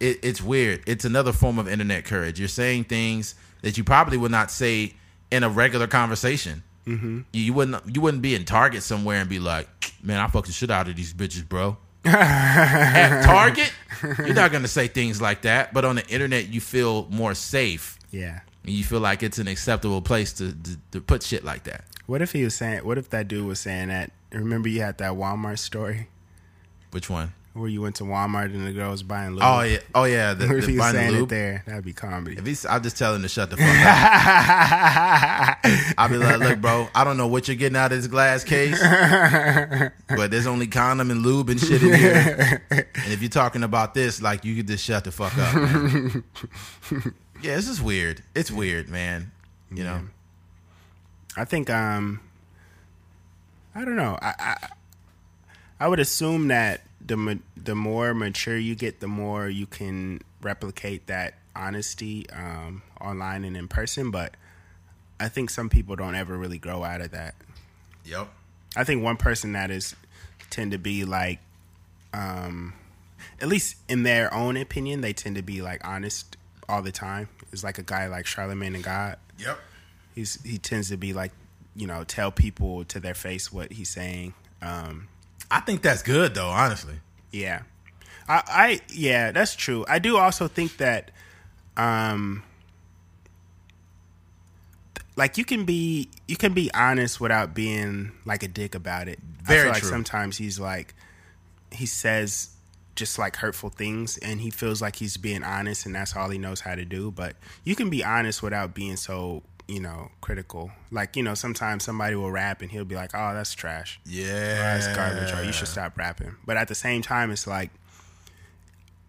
Speaker 1: it, it's weird. It's another form of internet courage. You're saying things that you probably would not say in a regular conversation. Mm-hmm. You, you wouldn't. You wouldn't be in Target somewhere and be like, "Man, I fucked the shit out of these bitches, bro." <laughs> At Target, you're not gonna say things like that. But on the internet, you feel more safe.
Speaker 2: Yeah.
Speaker 1: And you feel like it's an acceptable place to, to, to put shit like that.
Speaker 2: What if he was saying? What if that dude was saying that? Remember, you had that Walmart story
Speaker 1: Which one?
Speaker 2: Where you went to Walmart and the girl was buying lube.
Speaker 1: Oh yeah, oh yeah. The, <laughs>
Speaker 2: if
Speaker 1: the
Speaker 2: he was saying it
Speaker 1: lube.
Speaker 2: there? That'd be comedy.
Speaker 1: If he's, I'll just tell him to shut the fuck up. <laughs> I'll be like, look, bro, I don't know what you're getting out of this glass case, but there's only condom and lube and shit in here. And if you're talking about this, like, you could just shut the fuck up. Man. <laughs> yeah, this is weird. It's weird, man. You know,
Speaker 2: I think um I don't know. I I, I would assume that the ma- the more mature you get, the more you can replicate that honesty um, online and in person. But I think some people don't ever really grow out of that.
Speaker 1: yep.
Speaker 2: I think one person that is tend to be like, um, at least in their own opinion, they tend to be like honest all the time. It's like a guy like Charlamagne tha God
Speaker 1: Yep.
Speaker 2: he's he tends to be like you know tell people to their face what he's saying um
Speaker 1: I think that's good, though, honestly.
Speaker 2: yeah i i yeah that's true i do also think that um like you can be you can be honest without being like a dick about it i
Speaker 1: Very
Speaker 2: feel like
Speaker 1: true.
Speaker 2: sometimes he's like he says just like hurtful things and he feels like he's being honest and that's all he knows how to do but you can be honest without being so you know critical. Like you know sometimes somebody will rap and he'll be like oh that's trash.
Speaker 1: Yeah.
Speaker 2: oh, that's garbage. Or you should stop rapping. But at the same time it's like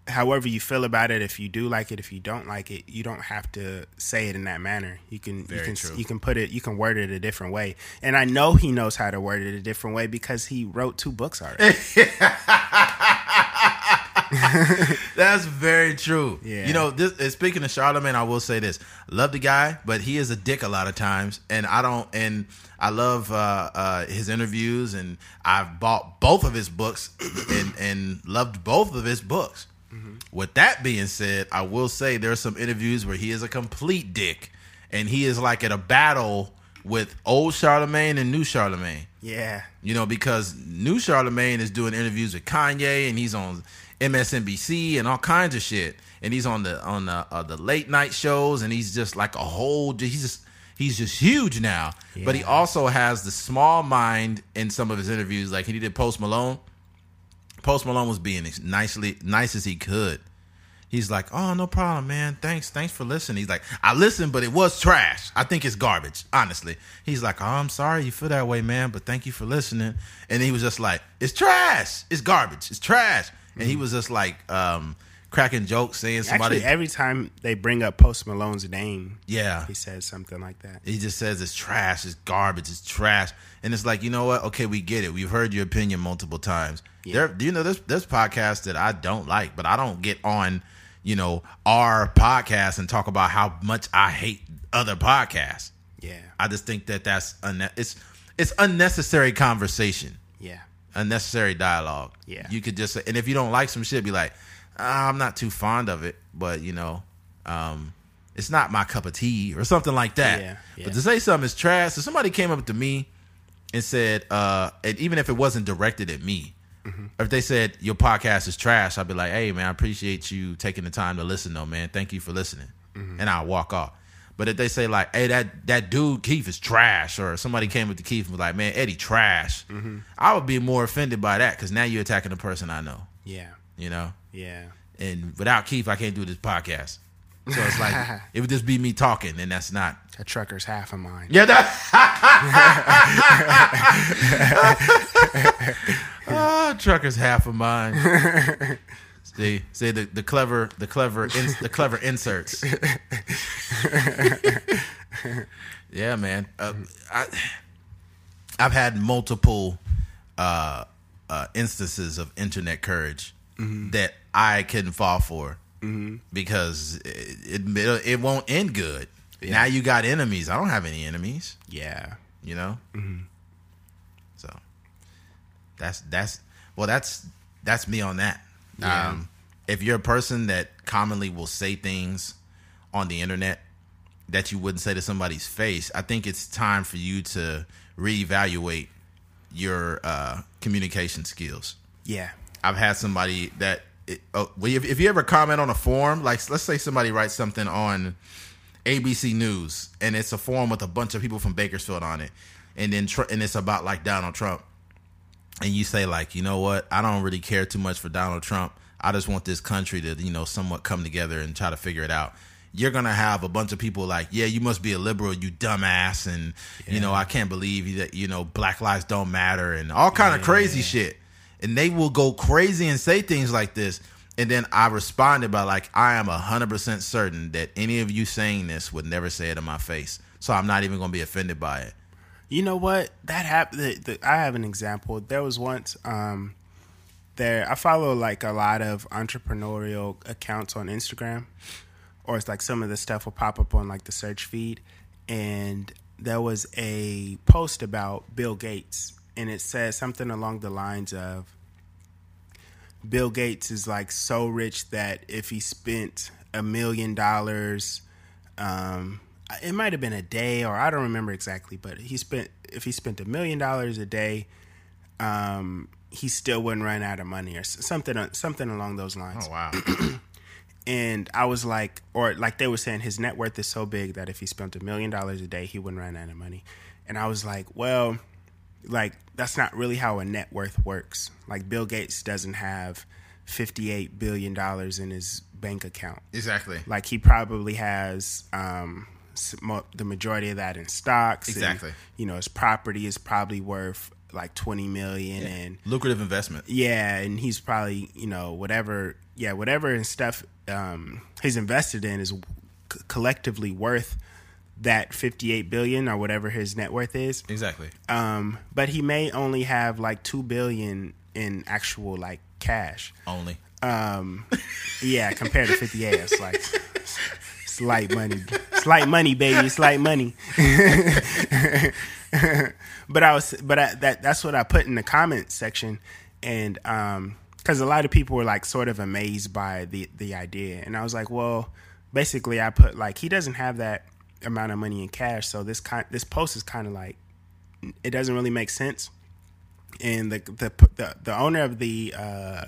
Speaker 2: however you feel about it if you do like it if you don't like it you don't have to say it in that manner. You can you can
Speaker 1: true.
Speaker 2: you can put it you can word it a different way. And i know he knows how to word it a different way because he wrote two books already <laughs> <laughs>
Speaker 1: That's very true.
Speaker 2: Yeah.
Speaker 1: You know, this speaking of Charlamagne, I will say this: love the guy, but he is a dick a lot of times, and I don't. And I love uh, uh, his interviews, and I've bought both of his books, <coughs> and and loved both of his books. With that being said, I will say there are some interviews where he is a complete dick, and he is like at a battle with old Charlamagne and new Charlamagne.
Speaker 2: Yeah.
Speaker 1: You know, because new Charlamagne is doing interviews with Kanye, and he's on MSNBC and all kinds of shit, and he's on the on the uh, the late night shows, and he's just like a whole. He's just he's just huge now. But he also has the small mind in some of his interviews, like he did Post Malone. Post Malone was being as nicely nice as he could. He's like, "Oh, no problem, man. Thanks, thanks for listening." He's like, "I listened, but it was trash. I think it's garbage, honestly." He's like, "Oh, I'm sorry you feel that way, man, but thank you for listening." And he was just like, "It's trash. It's garbage. It's trash." And he was just like um, cracking jokes, saying somebody,
Speaker 2: Actually, every time they bring up Post Malone's name,
Speaker 1: "Yeah."
Speaker 2: he says something like that.
Speaker 1: He just says it's trash, it's garbage, it's trash, and it's like you know what? Okay, we get it. We've heard your opinion multiple times. There, do you know this? This podcast that I don't like, but I don't get on, you know, our podcast and talk about how much I hate other podcasts.
Speaker 2: Yeah.
Speaker 1: I just think that that's unne- it's it's unnecessary conversation,
Speaker 2: Yeah.
Speaker 1: Unnecessary dialogue.
Speaker 2: Yeah.
Speaker 1: you could just and if you don't like some shit, be like, ah, I'm not too fond of it, but you know, um, it's not my cup of tea or something like that.
Speaker 2: Yeah, yeah.
Speaker 1: But to say something is trash, if somebody came up to me and said, uh, and even if it wasn't directed at me,
Speaker 2: Mm-hmm.
Speaker 1: if they said your podcast is trash, I'd be like, hey man, I appreciate you taking the time to listen though, man. Thank you for listening.
Speaker 2: Mm-hmm.
Speaker 1: And I'll walk off. But if they say like, hey, that that dude Keith is trash, or somebody came up to Keith and was like, man, Eddie trash,
Speaker 2: Mm-hmm.
Speaker 1: I would be more offended by that because now you're attacking the person I know,
Speaker 2: Yeah.
Speaker 1: you know.
Speaker 2: Yeah.
Speaker 1: And without Keith, I can't do this podcast. So it's like <laughs> it would just be me talking, and that's not.
Speaker 2: a trucker's half of mine.
Speaker 1: Yeah, that. oh, <laughs> <laughs> trucker's half of mine. See, see the, the clever, the clever, in, the clever inserts. yeah, man. Uh, I, I've had multiple uh, uh, instances of internet courage that I couldn't fall for because it, it it won't end good. Now you got enemies. I don't have any enemies.
Speaker 2: Yeah.
Speaker 1: You know. So that's that's well that's that's me on that.
Speaker 2: Yeah.
Speaker 1: Um, if you're a person that commonly will say things on the internet that you wouldn't say to somebody's face, I think it's time for you to reevaluate your uh, communication skills.
Speaker 2: Yeah.
Speaker 1: I've had somebody that it, oh, well, if, if you ever comment on a forum, like let's say somebody writes something on ABC News and it's a forum with a bunch of people from Bakersfield on it, and then Tr- and it's about like Donald Trump, and you say like, you know what, I don't really care too much for Donald Trump. I just want this country to you know somewhat come together and try to figure it out. You're gonna have a bunch of people like, yeah, you must be a liberal, you dumbass, and you know I can't believe that you know Black lives don't matter and all kind of crazy shit and they will go crazy and say things like this. And then I responded by like, I am hundred percent certain that any of you saying this would never say it in my face, so I'm not even gonna be offended by it.
Speaker 2: You know what? That happened. I have an example. There was once um, there. I follow like a lot of entrepreneurial accounts on Instagram, or it's like some of the stuff will pop up on like the search feed, and there was a post about Bill Gates, and it says something along the lines of Bill Gates is like so rich that if he spent a million dollars, um, it might have been a day or I don't remember exactly, but he spent if he spent a million dollars a day, um, he still wouldn't run out of money or something something along those lines.
Speaker 1: Oh wow! <clears throat>
Speaker 2: And I was like, or like they were saying, his net worth is so big that if he spent a million dollars a day, he wouldn't run out of money. And I was like, well, like that's not really how a net worth works. Like Bill Gates doesn't have fifty-eight billion dollars in his bank account.
Speaker 1: exactly.
Speaker 2: Like he probably has um, the majority of that in stocks. and,
Speaker 1: Exactly.
Speaker 2: you know, his property is probably worth like twenty million, and
Speaker 1: Lucrative investment.
Speaker 2: yeah, and he's probably you know whatever, yeah, whatever and stuff um, he's invested in is c- collectively worth that fifty-eight billion or whatever his net worth is.
Speaker 1: Exactly.
Speaker 2: Um, but he may only have like two billion in actual like cash.
Speaker 1: Only.
Speaker 2: Um, yeah, compared to 58, it's like it's light money. It's light money, baby. It's light money. <laughs> but I was, but I, that that's what I put in the comment section, and um, because a lot of people were like sort of amazed by the the idea, and I was like, well, basically, I put like he doesn't have that amount of money in cash, so this kind this post is kind of like it doesn't really make sense. And the the the, the owner of the uh,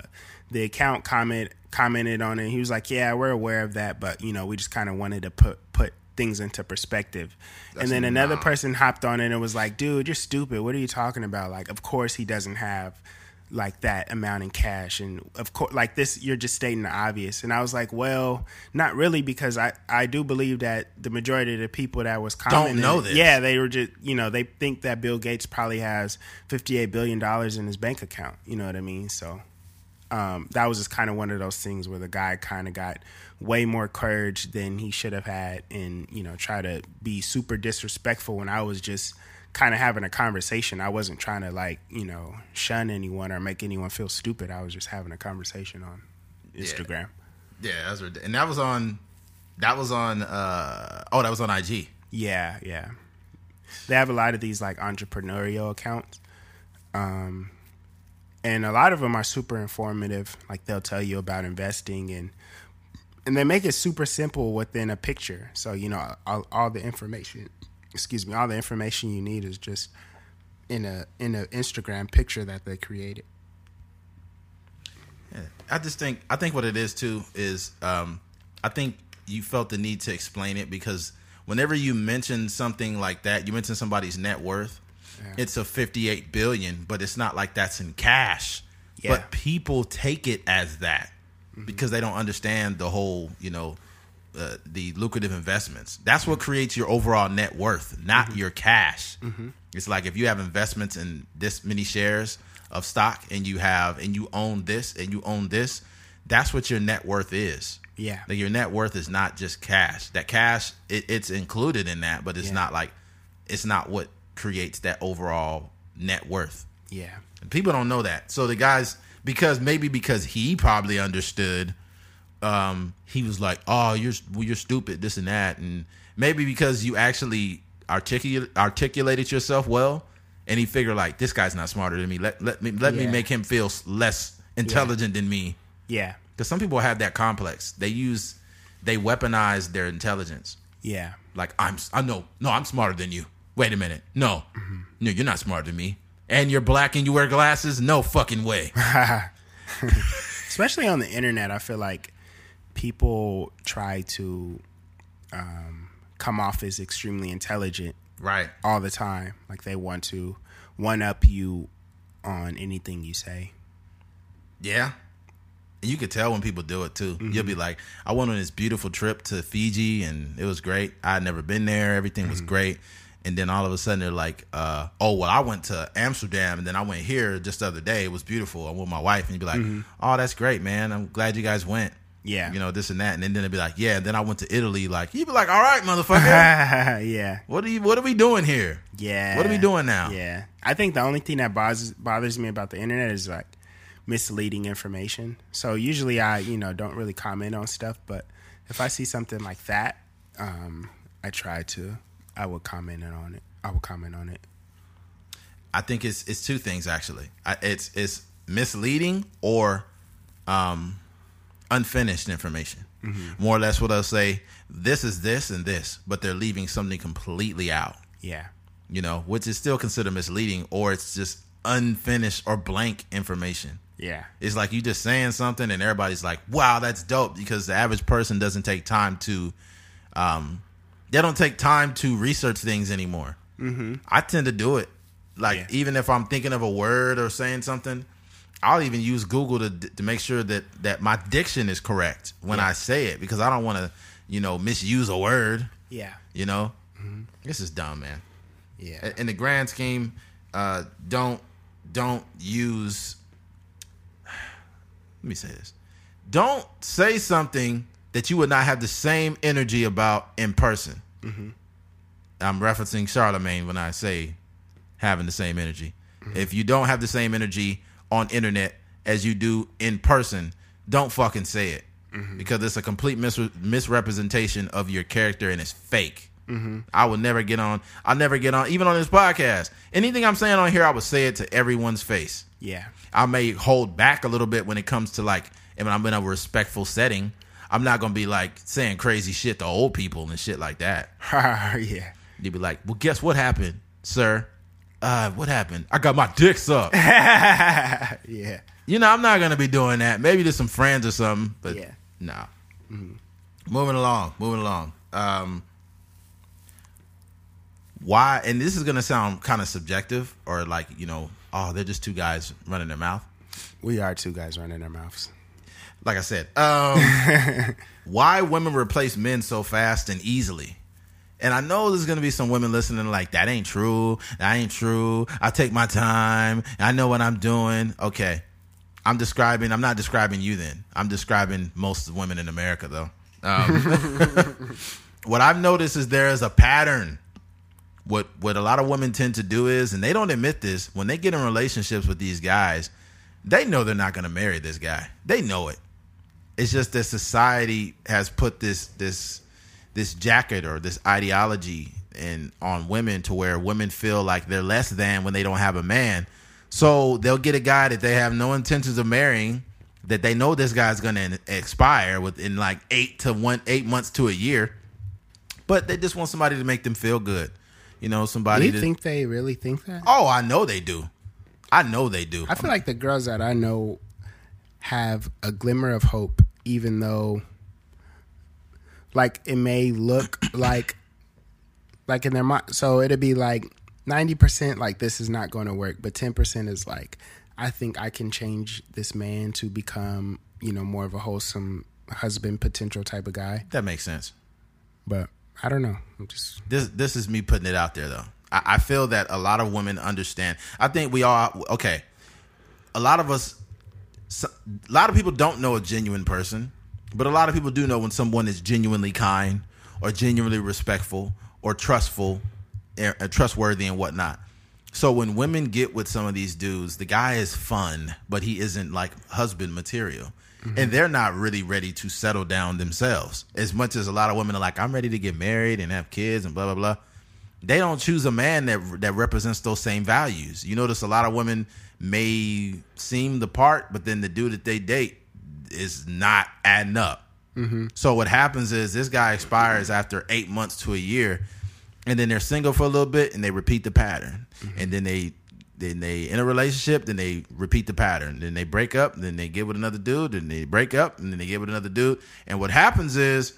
Speaker 2: the account comment commented on it. He was like, "Yeah, we're aware of that, but you know, we just kind of wanted to put put things into perspective."
Speaker 1: That's
Speaker 2: and then another
Speaker 1: nah.
Speaker 2: person hopped on it and was like, "Dude, you're stupid. What are you talking about? Like, of course he doesn't have like that amount in cash and of course like this you're just stating the obvious and i was like well not really because i i do believe that the majority of the people that was commenting
Speaker 1: know this.
Speaker 2: yeah they were just you know they think that bill gates probably has 58 billion dollars in his bank account you know what i mean so um, that was just kind of one of those things where the guy kind of got way more courage than he should have had and you know try to be super disrespectful when i was just kind of having a conversation. I wasn't trying to like you know shun anyone or make anyone feel stupid. I was just having a conversation on instagram.
Speaker 1: Yeah, that's rid- and that was on that was on uh oh that was on IG.
Speaker 2: yeah yeah. They have a lot of these like entrepreneurial accounts. Um and a lot of them are super informative like they'll tell you about investing and and they make it super simple within a picture so you know all, all the information excuse me all the information you need is just in a in an instagram picture that they created
Speaker 1: Yeah. I just think I think what it is too is um I think you felt the need to explain it because whenever you mention something like that, you mention somebody's net worth, it's a 58 billion, but it's not like that's in cash.
Speaker 2: Yeah.
Speaker 1: But people take it as that mm-hmm. because they don't understand the whole, you know, uh, the lucrative investments. That's what mm-hmm. creates your overall net worth, not mm-hmm. your cash. It's like if you have investments in this many shares of stock and you have and you own this and you own this, that's what your net worth is.
Speaker 2: Yeah.
Speaker 1: Like your net worth is not just cash. That cash it, it's included in that, but it's
Speaker 2: Yeah.
Speaker 1: not like it's not what creates that overall net worth.
Speaker 2: yeah
Speaker 1: And people don't know that. So the guys, because maybe because he probably understood, um, he was like, "Oh, you're well, you're stupid, this and that," and maybe because you actually articulate articulated yourself well, and he figured like, "This guy's not smarter than me. Let let me let me make him feel less intelligent than me."
Speaker 2: yeah
Speaker 1: Because some people have that complex. They use, they weaponize their intelligence.
Speaker 2: yeah
Speaker 1: Like I'm, I know, no, I'm smarter than you. Wait a minute, no,
Speaker 2: Mm-hmm.
Speaker 1: no, you're not smarter than me. And you're black and you wear glasses? No fucking way. <laughs> <laughs>
Speaker 2: especially on the internet i feel like people try to um, come off as extremely intelligent
Speaker 1: right.
Speaker 2: all the time like they want to one up you on anything you say
Speaker 1: Yeah. And you could tell when people do it too. You'll be like, I went on this beautiful trip to Fiji and it was great. I'd never been there. Everything was great. And then all of a sudden they're like, uh, oh, well, I went to Amsterdam and then I went here just the other day. It was beautiful. I'm with my wife. And you'd be like, oh, that's great, man. I'm glad you guys went.
Speaker 2: Yeah.
Speaker 1: You know, this and that. And then they'd be like, yeah. And then I went to Italy. Like, you'd be like, all right, motherfucker. <laughs>
Speaker 2: yeah
Speaker 1: what are you, what are we doing here?
Speaker 2: Yeah.
Speaker 1: What are we doing now?
Speaker 2: Yeah. I think the only thing that bothers bothers me about the internet is like misleading information. So usually I, you know, don't really comment on stuff, but if I see something like that, um, I try to I would comment on it. I would comment on it.
Speaker 1: I think it's it's two things actually. I, it's it's misleading or um, unfinished information. More or less, what I'll say. This is this and this, but they're leaving something completely out.
Speaker 2: Yeah.
Speaker 1: You know, which is still considered misleading, or it's just unfinished or blank information.
Speaker 2: Yeah.
Speaker 1: It's like you just saying something and everybody's like, "Wow, that's dope," because the average person doesn't take time to, um, they don't take time to research things anymore. Mm-hmm. I tend to do it. Like
Speaker 2: Yeah.
Speaker 1: even if I'm thinking of a word or saying something, I'll even use Google to to make sure that that my diction is correct when
Speaker 2: Yeah.
Speaker 1: I say it because I don't want to, you know, misuse a word.
Speaker 2: Yeah.
Speaker 1: You know, this is dumb, man
Speaker 2: Yeah.
Speaker 1: in the grand scheme, uh, don't don't use. <sighs> Let me say this: don't say something that you would not have the same energy about in person. Mm-hmm. I'm referencing Charlamagne when I say having the same energy. Mm-hmm. If you don't have the same energy on internet as you do in person, don't fucking say it mm-hmm. because it's a complete mis- misrepresentation of your character and it's fake. I would never get on. I'll never get on, even on this podcast. Anything I'm saying on here, I would say it to everyone's face.
Speaker 2: Yeah.
Speaker 1: I may hold back a little bit when it comes to like, if I'm in a respectful setting. I'm not gonna be like saying crazy shit to old people and shit like that. <laughs>
Speaker 2: yeah.
Speaker 1: You'd be like, "Well, guess what happened, sir? Uh, what happened? I got my dick sucked." <laughs>
Speaker 2: Yeah.
Speaker 1: you know, I'm not gonna be doing that. Maybe to some friends or something, but
Speaker 2: Yeah.
Speaker 1: no. Moving along, moving along. Um, why? And this is gonna sound kind of subjective, or like you know, oh, they're just two guys running their mouth.
Speaker 2: We are two guys running their mouths.
Speaker 1: Like I said, um, <laughs> why women replace men so fast and easily? And I know there's gonna be some women listening like that ain't true. That ain't true. I take my time. I know what I'm doing. Okay. I'm describing I'm not describing you then. I'm describing most of women in America though. Um, <laughs> what I've noticed is there is a pattern. What what a lot of women tend to do is, and they don't admit this, when they get in relationships with these guys, they know they're not gonna marry this guy. They know it. It's just that society has put this this this jacket or this ideology in on women to where women feel like they're less than when they don't have a man. So they'll get a guy that they have no intentions of marrying, that they know this guy's gonna expire within like eight to one eight months to a year, but they just want somebody to make them feel good. You know,
Speaker 2: Do
Speaker 1: somebody.
Speaker 2: you
Speaker 1: to,
Speaker 2: think they really think that?
Speaker 1: oh, I know they do. I know they do.
Speaker 2: I feel like the girls that I know have a glimmer of hope, even though, like, it may look <coughs> like, like in their mind. So it'd be like ninety percent, like this is not going to work, but ten percent is like, I think I can change this man to become, you know, more of a wholesome husband potential type of guy.
Speaker 1: that makes sense.
Speaker 2: But I don't know. I'm just
Speaker 1: this this is me putting it out there though. I, I feel that a lot of women understand. I think we all okay. A lot of us, so, a lot of people don't know a genuine person, but a lot of people do know when someone is genuinely kind or genuinely respectful or trustful, and, and trustworthy and whatnot. So when women get with some of these dudes, the guy is fun, but he isn't like husband material. Mm-hmm. And they're not really ready to settle down themselves. As much as a lot of women are like, I'm ready to get married and have kids and blah blah blah. They don't choose a man that that represents those same values. You notice a lot of women may seem the part, but then the dude that they date is not adding up. Mm-hmm. So what happens is this guy expires after eight months to a year, and then they're single for a little bit, and they repeat the pattern, mm-hmm. and then they then they in a relationship, then they repeat the pattern, then they break up, then they get with another dude, then they break up, and then they get with another dude, and what happens is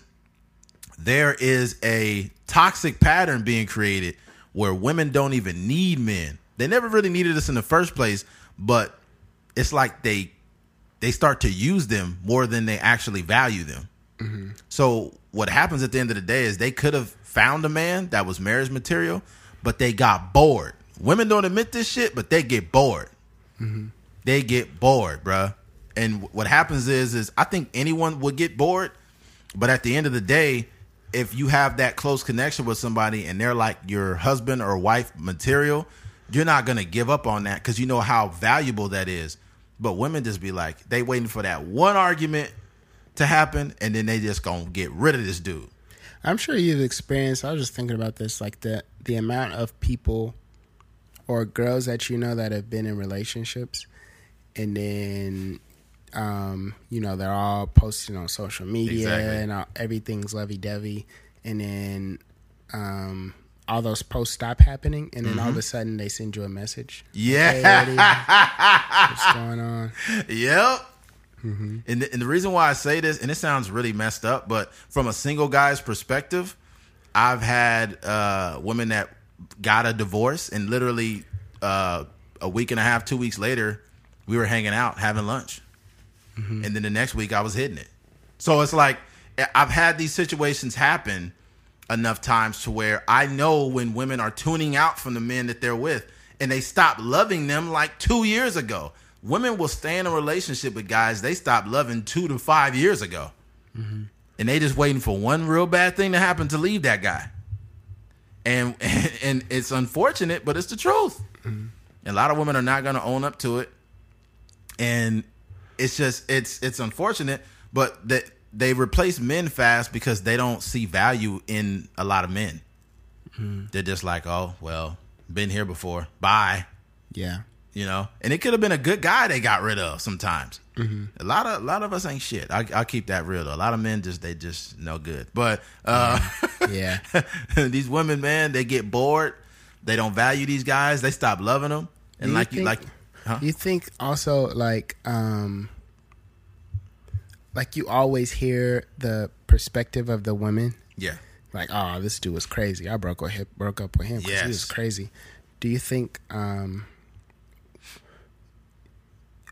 Speaker 1: there is a toxic pattern being created where women don't even need men. They never really needed us in the first place, but it's like they they start to use them more than they actually value them. Mm-hmm. So what happens at the end of the day is they could have found a man that was marriage material, but they got bored. Women don't admit this shit, but they get bored. Mm-hmm. They get bored, bruh. And what happens is, is I think anyone would get bored, but at the end of the day, if you have that close connection with somebody and they're like your husband or wife material, you're not gonna give up on that because you know how valuable that is. But women just be like, they waiting for that one argument to happen, and then they just gonna get rid of this dude.
Speaker 2: I'm sure you've experienced. I was just thinking about this, like the the amount of people or girls that you know that have been in relationships, and then um, you know they're all posting on social media
Speaker 1: Exactly.
Speaker 2: and all, everything's lovey dovey, and then um, all those posts stop happening, and then all of a sudden they send you a message.
Speaker 1: Yeah.
Speaker 2: Hey, what's <laughs> going on?
Speaker 1: Yep. And, the, and the reason why I say this, and it sounds really messed up, but from a single guy's perspective, I've had uh, women that got a divorce, and literally uh, a week and a half, two weeks later, we were hanging out having lunch, and then the next week I was hitting it. So it's like I've had these situations happen enough times to where I know when women are tuning out from the men that they're with and they stop loving them like two years ago. Women will stay in a relationship with guys they stopped loving two to five years ago. Mm-hmm. And they just waiting for one real bad thing to happen to leave that guy. And <laughs> and it's unfortunate, but it's the truth. And a lot of women are not going to own up to it. And it's just it's it's unfortunate, but that they replace men fast because they don't see value in a lot of men. They're just like, oh well, been here before. Bye.
Speaker 2: Yeah.
Speaker 1: You know, and it could have been a good guy they got rid of. Sometimes a lot of a lot of us ain't shit. I I keep that real though. A lot of men just they just no good. But uh,
Speaker 2: Yeah. <laughs>
Speaker 1: these women, man, they get bored. They don't value these guys. They stop loving them. And
Speaker 2: you
Speaker 1: like you like, huh?
Speaker 2: You think also like um like you always hear the perspective of the women
Speaker 1: yeah.
Speaker 2: like oh this dude was crazy i broke him, broke up with him because he was crazy do you think um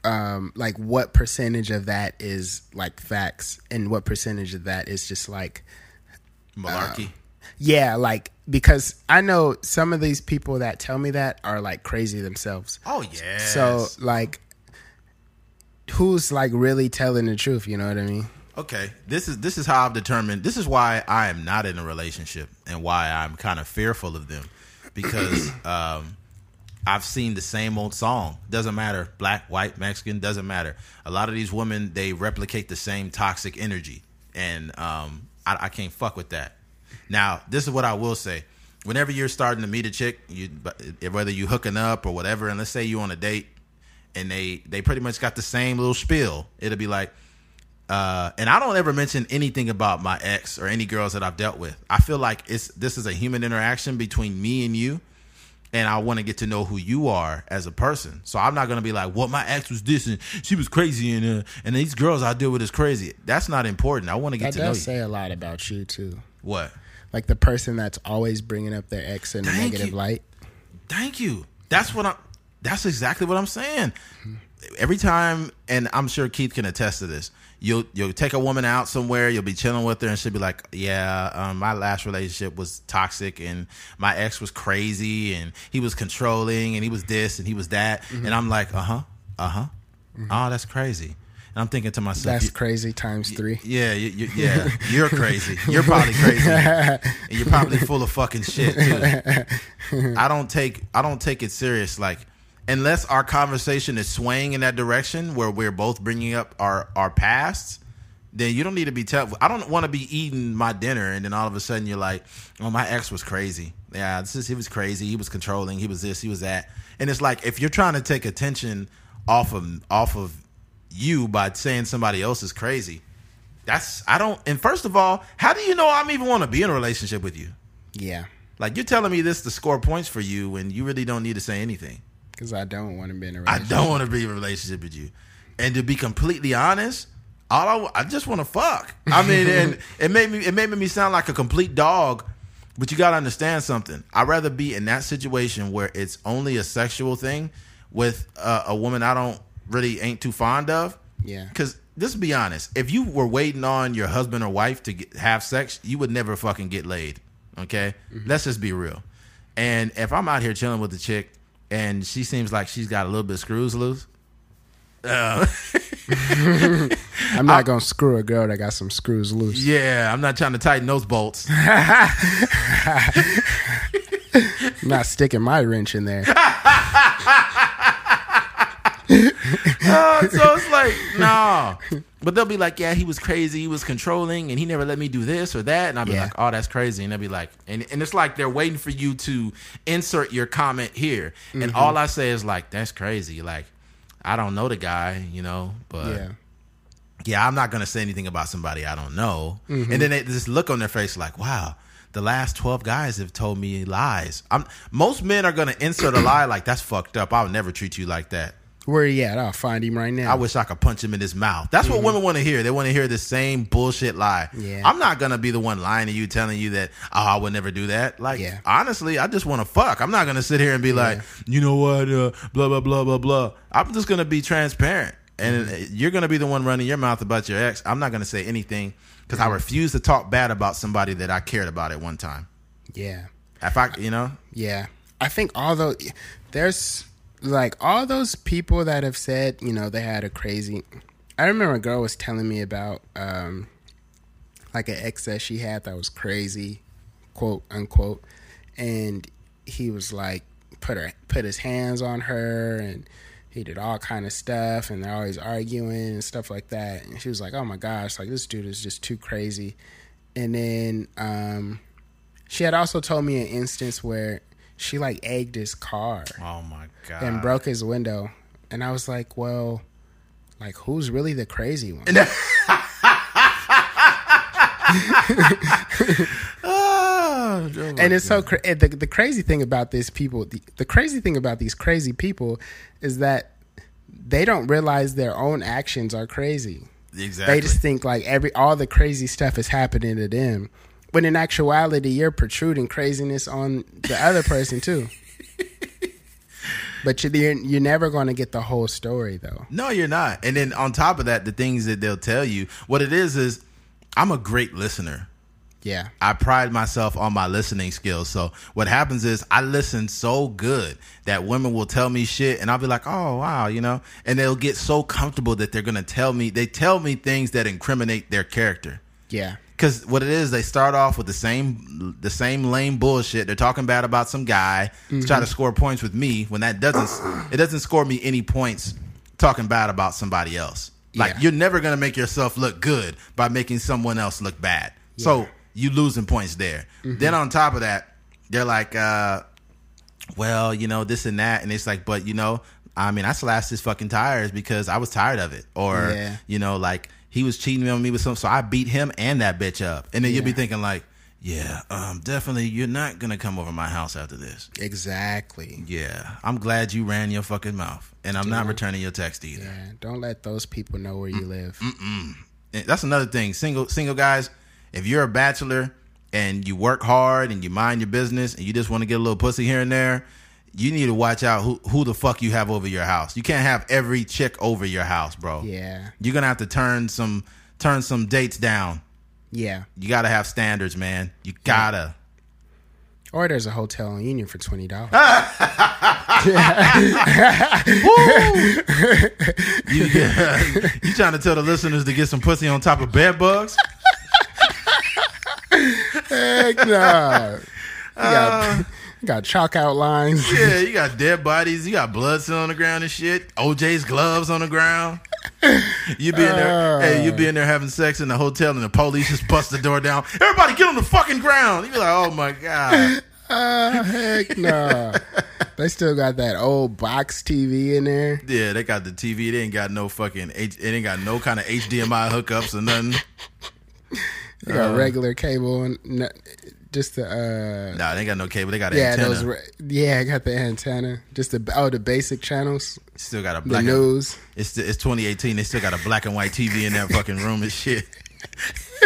Speaker 2: um like what percentage of that is like facts and what percentage of that is just like
Speaker 1: Malarkey.
Speaker 2: yeah like because i know some of these people that tell me that are like crazy themselves
Speaker 1: oh yeah.
Speaker 2: so like who's like really telling the truth you know what i mean
Speaker 1: okay, this is this is how I've determined. This is why I am not in a relationship and why I'm kind of fearful of them because <clears throat> um, I've seen the same old song. Doesn't matter, black, white, Mexican, doesn't matter. A lot of these women they replicate the same toxic energy, and um, I, I can't fuck with that. Now, this is what I will say. Whenever you're starting to meet a chick, you whether you hooking up or whatever, and let's say you on a date, and they they pretty much got the same little spiel. It'll be like, uh, and I don't ever mention anything about my ex or any girls that I've dealt with. I feel like it's this is a human interaction between me and you, and I want to get to know who you are as a person. So I'm not gonna be like, "Well, my ex was this and she was crazy, and uh, and these girls I deal with is crazy." That's not important. I want to get
Speaker 2: that
Speaker 1: to know you.
Speaker 2: does say a lot about you too
Speaker 1: what?
Speaker 2: like the person that's always bringing up their ex in a negative
Speaker 1: you.
Speaker 2: light
Speaker 1: Thank you. That's what I'm. That's exactly what I'm saying. Every time, and I'm sure Keith can attest to this. You'll you'll take a woman out somewhere. You'll be chilling with her, and she'll be like, "Yeah, um, my last relationship was toxic, and my ex was crazy, and he was controlling, and he was this, and he was that." And I'm like, "Uh huh, uh huh. Oh, that's crazy." And I'm thinking to myself,
Speaker 2: that's
Speaker 1: "You-
Speaker 2: crazy times three
Speaker 1: yeah, you, you, yeah, you're <laughs> crazy. You're probably crazy, and you're probably full of fucking shit too. <laughs> I don't take I don't take it serious. Like unless our conversation is swaying in that direction where we're both bringing up our our pasts, then you don't need to be tell. I don't want to be eating my dinner and then all of a sudden you're like, "Oh, my ex was crazy. Yeah, this is he was crazy. He was controlling. He was this. He was that." And it's like if you're trying to take attention off of off of you by saying somebody else is crazy. That's I don't. And first of all, how do you know I'm even want to be in a relationship with you?
Speaker 2: yeah
Speaker 1: Like you're telling me this to score points for you when you really don't need to say anything.
Speaker 2: Because i don't want to be in a relationship I
Speaker 1: don't want to be in a relationship with you. And to be completely honest, all I, I just want to fuck. I mean, <laughs> and it made me it made me sound like a complete dog. But you gotta understand something. I'd rather be in that situation where it's only a sexual thing with uh, a woman I don't really ain't too fond of.
Speaker 2: Yeah.
Speaker 1: Because let's be honest, if you were waiting on your husband or wife to get, have sex, you would never fucking get laid. Okay, let's just be real. And if I'm out here chilling with the chick and she seems like she's got a little bit of screws loose, uh,
Speaker 2: i'm not gonna screw a girl that got some screws loose
Speaker 1: yeah, I'm not trying to tighten those bolts. <laughs>
Speaker 2: i'm not sticking my wrench in there <laughs>
Speaker 1: Uh, so it's like, no. <laughs> But they'll be like, yeah, he was crazy. He was controlling and he never let me do this or that. And I'll be
Speaker 2: Yeah.
Speaker 1: like, oh, that's crazy. And they'll be like, and, and it's like they're waiting for you to insert your comment here.
Speaker 2: Mm-hmm.
Speaker 1: And all I say is like, that's crazy. Like, I don't know the guy, you know, but
Speaker 2: yeah
Speaker 1: yeah, I'm not gonna say anything about somebody I don't know.
Speaker 2: Mm-hmm.
Speaker 1: And then they just look on their face like, wow, the last 12 guys have told me lies. I'm most men are gonna insert a lie like that's fucked up. I'll never treat you like that.
Speaker 2: Where he at i'll find him right now
Speaker 1: I wish I could punch him in his mouth. That's what women want to hear. They want to hear the same bullshit lie.
Speaker 2: Mm-hmm. Yeah.
Speaker 1: I'm not gonna be the one lying to you, telling you that oh I would never do that. Like
Speaker 2: Yeah.
Speaker 1: honestly, I just want to fuck. I'm not gonna sit here and be like, you know what, uh, blah blah blah blah blah. I'm just gonna be transparent, and
Speaker 2: Mm-hmm.
Speaker 1: you're gonna be the one running your mouth about your ex. I'm not gonna say anything because
Speaker 2: Mm-hmm.
Speaker 1: I refuse to talk bad about somebody that I cared about at one time.
Speaker 2: yeah
Speaker 1: If I, you know,
Speaker 2: Yeah. I think although there's like all those people that have said, you know, they had a crazy I remember a girl was telling me about um like an ex that she had that was crazy, quote unquote. And he was like put her put his hands on her and he did all kind of stuff, and they're always arguing and stuff like that. And she was like, "Oh my gosh, like this dude is just too crazy." And then um, she had also told me an instance where she like egged his car
Speaker 1: Oh my god.
Speaker 2: and broke his window, and I was like, "Well, like who's really the crazy one?" <laughs>
Speaker 1: Oh,
Speaker 2: and it's so cra- the the crazy thing about these people the, the crazy thing about these crazy people is that they don't realize their own actions are crazy.
Speaker 1: exactly.
Speaker 2: They just think like every all the crazy stuff is happening to them. When in actuality you're protruding craziness on the other person too. But you're you're never going to get the whole story though.
Speaker 1: No, you're not. And then on top of that, the things that they'll tell you, what it is is, I'm a great listener.
Speaker 2: Yeah.
Speaker 1: I pride myself on my listening skills. So what happens is I listen so good that women will tell me shit and I'll be like, "Oh, wow," you know? And they'll get so comfortable that they're going to tell me they tell me things that incriminate their character.
Speaker 2: Yeah.
Speaker 1: Cuz what it is, they start off with the same the same lame bullshit. They're talking bad about some guy, to try to score points with me when that doesn't it doesn't score me any points talking bad about somebody else. Like
Speaker 2: Yeah.
Speaker 1: you're never going to make yourself look good by making someone else look bad. So you losing points there. Then on top of that, they're like, uh, well, you know, this and that, and it's like, but you know, I mean, I slashed his fucking tires because I was tired of it, or
Speaker 2: Yeah.
Speaker 1: you know, like he was cheating on me with some, so I beat him and that bitch up, and then you'll be thinking like, yeah, um, definitely, you're not gonna come over my house after this.
Speaker 2: Exactly.
Speaker 1: Yeah, I'm glad you ran your fucking mouth, and I'm not returning your text either.
Speaker 2: Yeah. Don't let those people know where you live.
Speaker 1: And that's another thing. Single single guys, if you're a bachelor and you work hard and you mind your business and you just want to get a little pussy here and there, you need to watch out who who the fuck you have over your house. You can't have every chick over your house, bro.
Speaker 2: Yeah.
Speaker 1: You're gonna have to turn some turn some dates down.
Speaker 2: Yeah.
Speaker 1: You gotta have standards, man. You gotta.
Speaker 2: Or there's a hotel in Union for twenty dollars. <laughs> <laughs>
Speaker 1: You, <laughs> you trying to tell the listeners to get some pussy on top of bed bugs?
Speaker 2: Heck no. You got, uh, you got chalk outlines.
Speaker 1: Yeah, <laughs> you got dead bodies. You got blood still on the ground and shit. OJ's gloves on the ground. You be in there, hey, you be in there having sex in the hotel, and the police just bust the door down. Everybody, get on the fucking ground. You be like, oh my god.
Speaker 2: Uh, <laughs> heck no. they still got that old box TV in there.
Speaker 1: Yeah, they got the TV. They ain't got no fucking. H- it ain't got no kind of HDMI hookups or nothing.
Speaker 2: They got regular cable and n- just the uh
Speaker 1: Nah, they got no cable. They got an
Speaker 2: yeah
Speaker 1: antenna.
Speaker 2: those yeah I got the antenna just the oh the basic channels
Speaker 1: still got a
Speaker 2: the
Speaker 1: black. And,
Speaker 2: news
Speaker 1: it's it's 2018. They still got a black and white TV in that fucking room and shit. <laughs>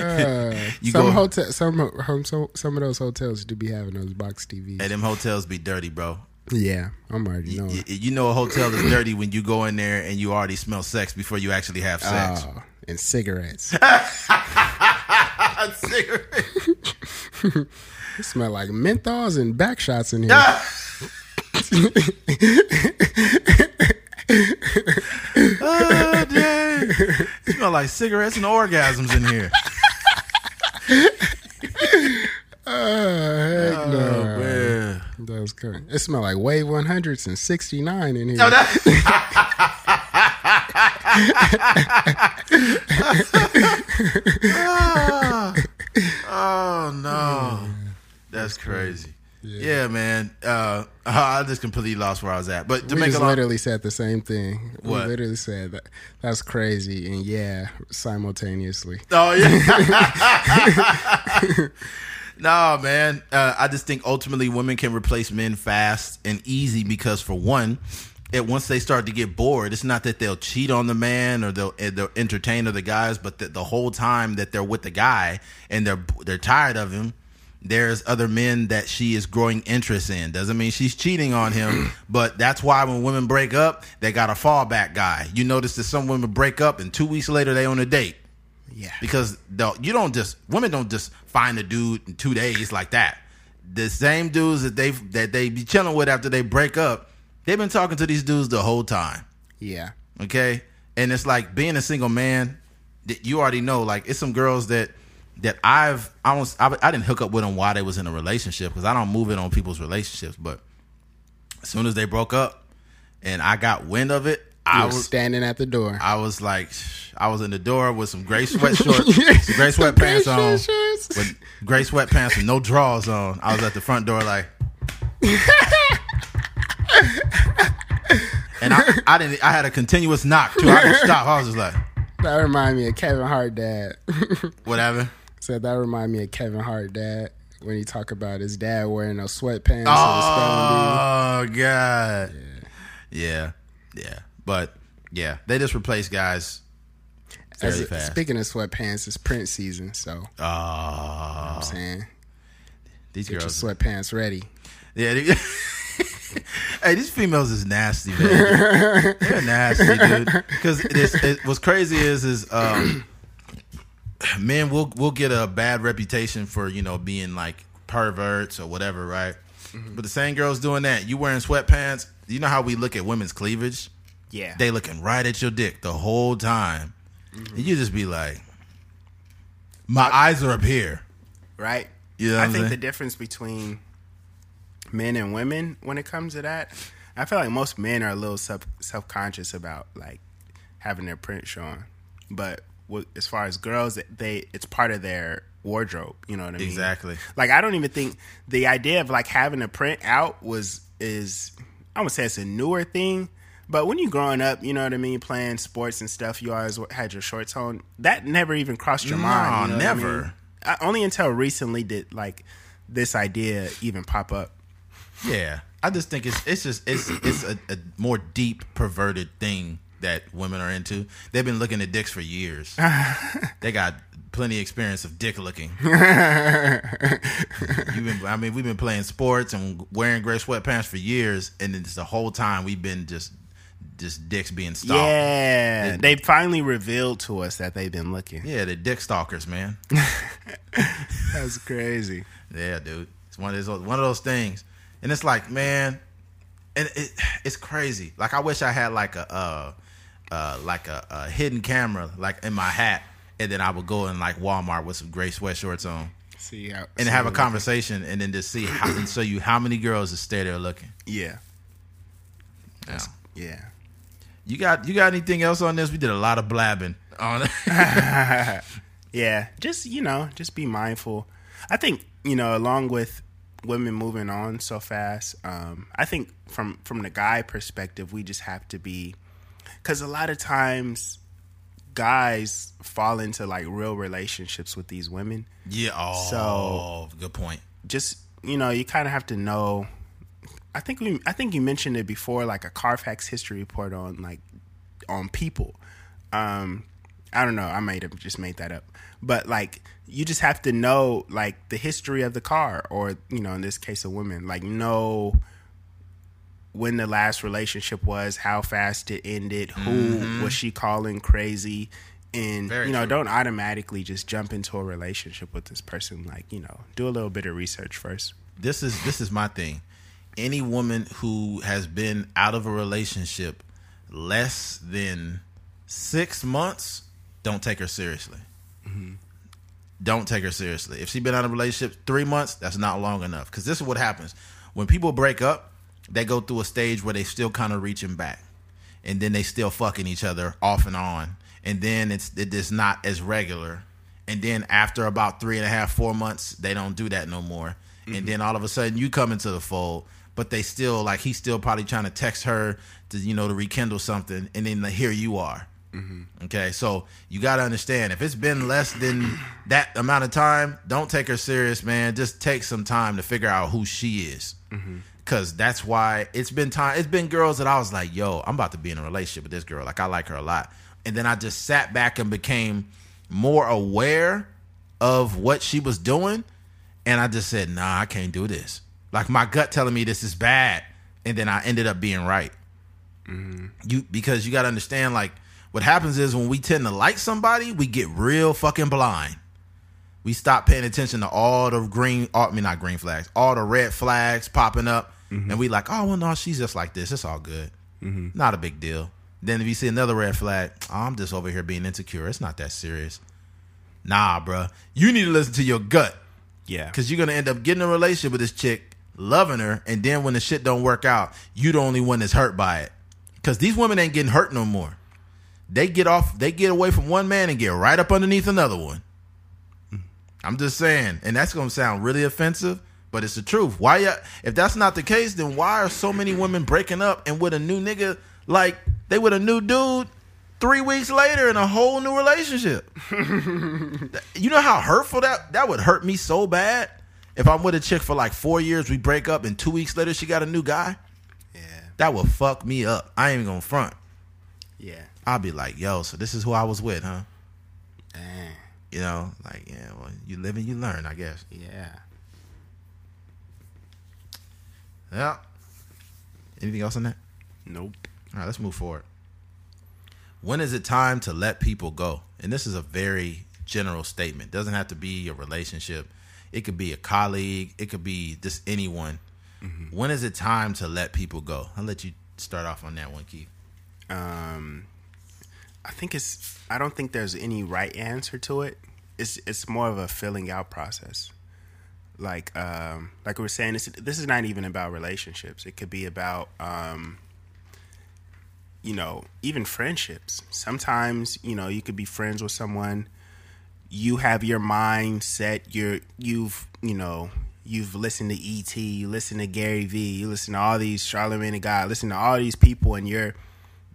Speaker 2: uh, <laughs> some
Speaker 1: go-
Speaker 2: hotel some home so, some of those hotels do be having those box TVs
Speaker 1: Hey, them hotels be dirty, bro.
Speaker 2: yeah I'm already knowing
Speaker 1: Y- you know a hotel is dirty when you go in there and you already smell sex before you actually have sex.
Speaker 2: oh and cigarettes <laughs>
Speaker 1: Cigarette.
Speaker 2: It smell like menthols and back shots in here
Speaker 1: oh, dang. It smell like cigarettes and orgasms in here. <laughs>
Speaker 2: oh heck
Speaker 1: Oh,
Speaker 2: no
Speaker 1: man.
Speaker 2: that was good it smell like wave 100s and 69 in here
Speaker 1: Oh, that- <laughs> Ah. No, that's crazy. Yeah, man. Uh, I just completely lost where I was at. But to
Speaker 2: we
Speaker 1: make
Speaker 2: just
Speaker 1: long,
Speaker 2: literally said the same thing.
Speaker 1: What?
Speaker 2: We literally said that. That's crazy, and yeah, simultaneously.
Speaker 1: Oh yeah. <laughs> <laughs> no, man. Uh, I just think ultimately women can replace men fast and easy because for one, it once they start to get bored, it's not that they'll cheat on the man or they'll, eh, they'll entertain other guys, but that the whole time that they're with the guy and they're they're tired of him. There's other men that she is growing interest in. Doesn't mean she's cheating on him, <clears throat> but that's why when women break up, they got a fallback guy. You notice that some women break up and two weeks later they on a date
Speaker 2: Yeah,
Speaker 1: because the, you don't just women don't just find a dude in two days like that. The same dudes that they that they be chilling with after they break up, they've been talking to these dudes the whole time.
Speaker 2: yeah,
Speaker 1: Okay, and it's like being a single man. That you already know, like it's some girls that that I've I was I, I didn't hook up with them while they was in a relationship because I don't move in on people's relationships. But as soon as they broke up, and I got wind of it, I was
Speaker 2: standing at the door.
Speaker 1: I was like, I was in the door with some gray sweat <laughs> shorts, some gray sweatpants on,
Speaker 2: Shorts.
Speaker 1: with gray sweatpants with no drawers on. I was at the front door like, <laughs> <laughs> and I, I didn't. I had a continuous knock too. I didn't stop. I was just like,
Speaker 2: That remind me of Kevin Hart dad. <laughs>
Speaker 1: whatever.
Speaker 2: Said that remind me of Kevin Hart dad when he talk about his dad wearing those sweatpants and the spelling bee.
Speaker 1: Oh god. Yeah. yeah, yeah, But yeah, they just replace guys
Speaker 2: As
Speaker 1: very
Speaker 2: it-
Speaker 1: fast.
Speaker 2: Speaking of sweatpants, it's print season, so
Speaker 1: Oh,
Speaker 2: I'm ah. saying
Speaker 1: these
Speaker 2: get your
Speaker 1: girls.
Speaker 2: sweatpants ready.
Speaker 1: Yeah. They, <laughs> <laughs> hey, these females is nasty, man. They're nasty, dude. Because it, what's crazy is is um, men will will get a bad reputation for you know being like perverts or whatever, right? But the same girls doing that, you wearing sweatpants. You know how we look at women's cleavage?
Speaker 2: Yeah,
Speaker 1: They looking right at your dick the whole time, and you just be like, "My eyes are up here."
Speaker 2: right.
Speaker 1: You know
Speaker 2: I think
Speaker 1: saying?
Speaker 2: the difference between men and women when it comes to that, I feel like most men are a little self self conscious about like having their print shown, but as far as girls, they it's part of their wardrobe. You know what I mean?
Speaker 1: Exactly.
Speaker 2: Like I don't even think the idea of like having a print out was is I would say it's a newer thing. But when you growing up, you know what I mean, playing sports and stuff, you always had your shorts on. That never even crossed your
Speaker 1: No,
Speaker 2: mind. you know what I
Speaker 1: never.
Speaker 2: mean? I, only until recently did like this idea even pop up.
Speaker 1: Yeah, I just think it's it's just it's it's a, a more deep perverted thing that women are into. They've been looking at dicks for years. <laughs> they got plenty of experience of dick looking. <laughs> You've been, I mean, we've been playing sports and wearing gray sweatpants for years, and it's the whole time we've been just just dicks being stalked.
Speaker 2: Yeah,
Speaker 1: And-
Speaker 2: they finally revealed to us that they've been looking.
Speaker 1: yeah, the dick stalkers, man. <laughs>
Speaker 2: That's crazy.
Speaker 1: Yeah, dude. It's one of those one of those things, and it's like, man, and it, it's crazy. Like I wish I had like a uh, uh like a, a hidden camera like in my hat, and then I would go in like Walmart with some gray sweatshorts on
Speaker 2: See how
Speaker 1: and
Speaker 2: see
Speaker 1: have a conversation, and then just see how and show you how many girls just stay there looking.
Speaker 2: Yeah,
Speaker 1: Yeah.
Speaker 2: yeah.
Speaker 1: You got you got anything else on this? We did a lot of blabbing on it. <laughs> <laughs>
Speaker 2: Yeah, just you know, just be mindful. I think you know, along with women moving on so fast, um, I think from from the guy perspective, we just have to be because a lot of times guys fall into like real relationships with these women.
Speaker 1: yeah. Oh, good point.
Speaker 2: Just you know, you kind of have to know. I think we, I think you mentioned it before, like a Carfax history report on like on people. Um, I don't know. I might have just made that up, but like you just have to know like the history of the car, or you know, in this case, a woman, like know when the last relationship was, how fast it ended, who mm-hmm. was she calling crazy, and
Speaker 1: Very
Speaker 2: you know,
Speaker 1: true.
Speaker 2: don't automatically just jump into a relationship with this person. Like you know, do a little bit of research first.
Speaker 1: this is this is my thing. Any woman who has been out of a relationship less than six months, don't take her seriously. Mm-hmm. Don't take her seriously. If she's been out of a relationship three months, that's not long enough. Because this is what happens when people break up. They go through a stage where they still kind of reaching back, and then they still fucking each other off and on, and then it's it is not as regular. And then after about three and a half, four months, they don't do that no more. And mm-hmm. then all of a sudden you come into the fold, but they still like he's still probably trying to text her to you know to rekindle something, and then here you are. Mm-hmm. Okay, so you got to understand if it's been less than that amount of time, don't take her serious, man. Just take some time to figure out who she is, mm-hmm. because that's why it's been time. It's been girls that I was like, yo, I'm about to be in a relationship with this girl. Like I like her a lot, and then I just sat back and became more aware of what she was doing, and I just said, nah, I can't do this. Like my gut telling me this is bad, and then I ended up being right mm-hmm. you because you got to understand like what happens is when we tend to like somebody we get real fucking blind. We stop paying attention to all the green all, i mean not green flags all the red flags popping up. Mm-hmm. And we like oh well no she's just like this. It's all good. Mm-hmm. Not a big deal. Then if you see another red flag oh, i'm just over here being insecure. It's not that serious. Nah bruh. You need to listen to your gut.
Speaker 2: Yeah,
Speaker 1: because you're gonna end up getting a relationship with this chick loving her and then when the shit don't work out you the only one that's hurt by it. Because these women ain't getting hurt no more. They get off, they get away from one man and get right up underneath another one. I'm just saying, and that's gonna sound really offensive, but it's the truth. Why? ya- If that's not the case, then why are so many women breaking up and with a new nigga like they with a new dude three weeks later in a whole new relationship? <laughs> you know how hurtful that that would hurt me so bad. If I'm with a chick for like four years, we break up, and two weeks later she got a new guy.
Speaker 2: Yeah.
Speaker 1: That would fuck me up. I ain't even gonna front.
Speaker 2: Yeah.
Speaker 1: I'll be like, yo, so this is who I was with, huh?
Speaker 2: Dang.
Speaker 1: You know, like, yeah, well, you live and you learn, I guess.
Speaker 2: Yeah.
Speaker 1: Yeah. Anything else on that?
Speaker 2: Nope.
Speaker 1: All right, let's move forward. When is it time to let people go? And this is a very general statement. Doesn't have to be a relationship. It could be a colleague. It could be just anyone. When is it time to let people go? I'll let you start off on that one, Keith.
Speaker 2: Um, I think it's. I don't think there's any right answer to it. It's it's more of a filling out process. Like um, like we were saying, this this is not even about relationships. It could be about um, you know, even friendships. Sometimes you know you could be friends with someone. You have your mind set. You're you've you know you've listened to ET. You listen to Gary V. You listen to all these Charlamagne God. Listen to all these people, and you're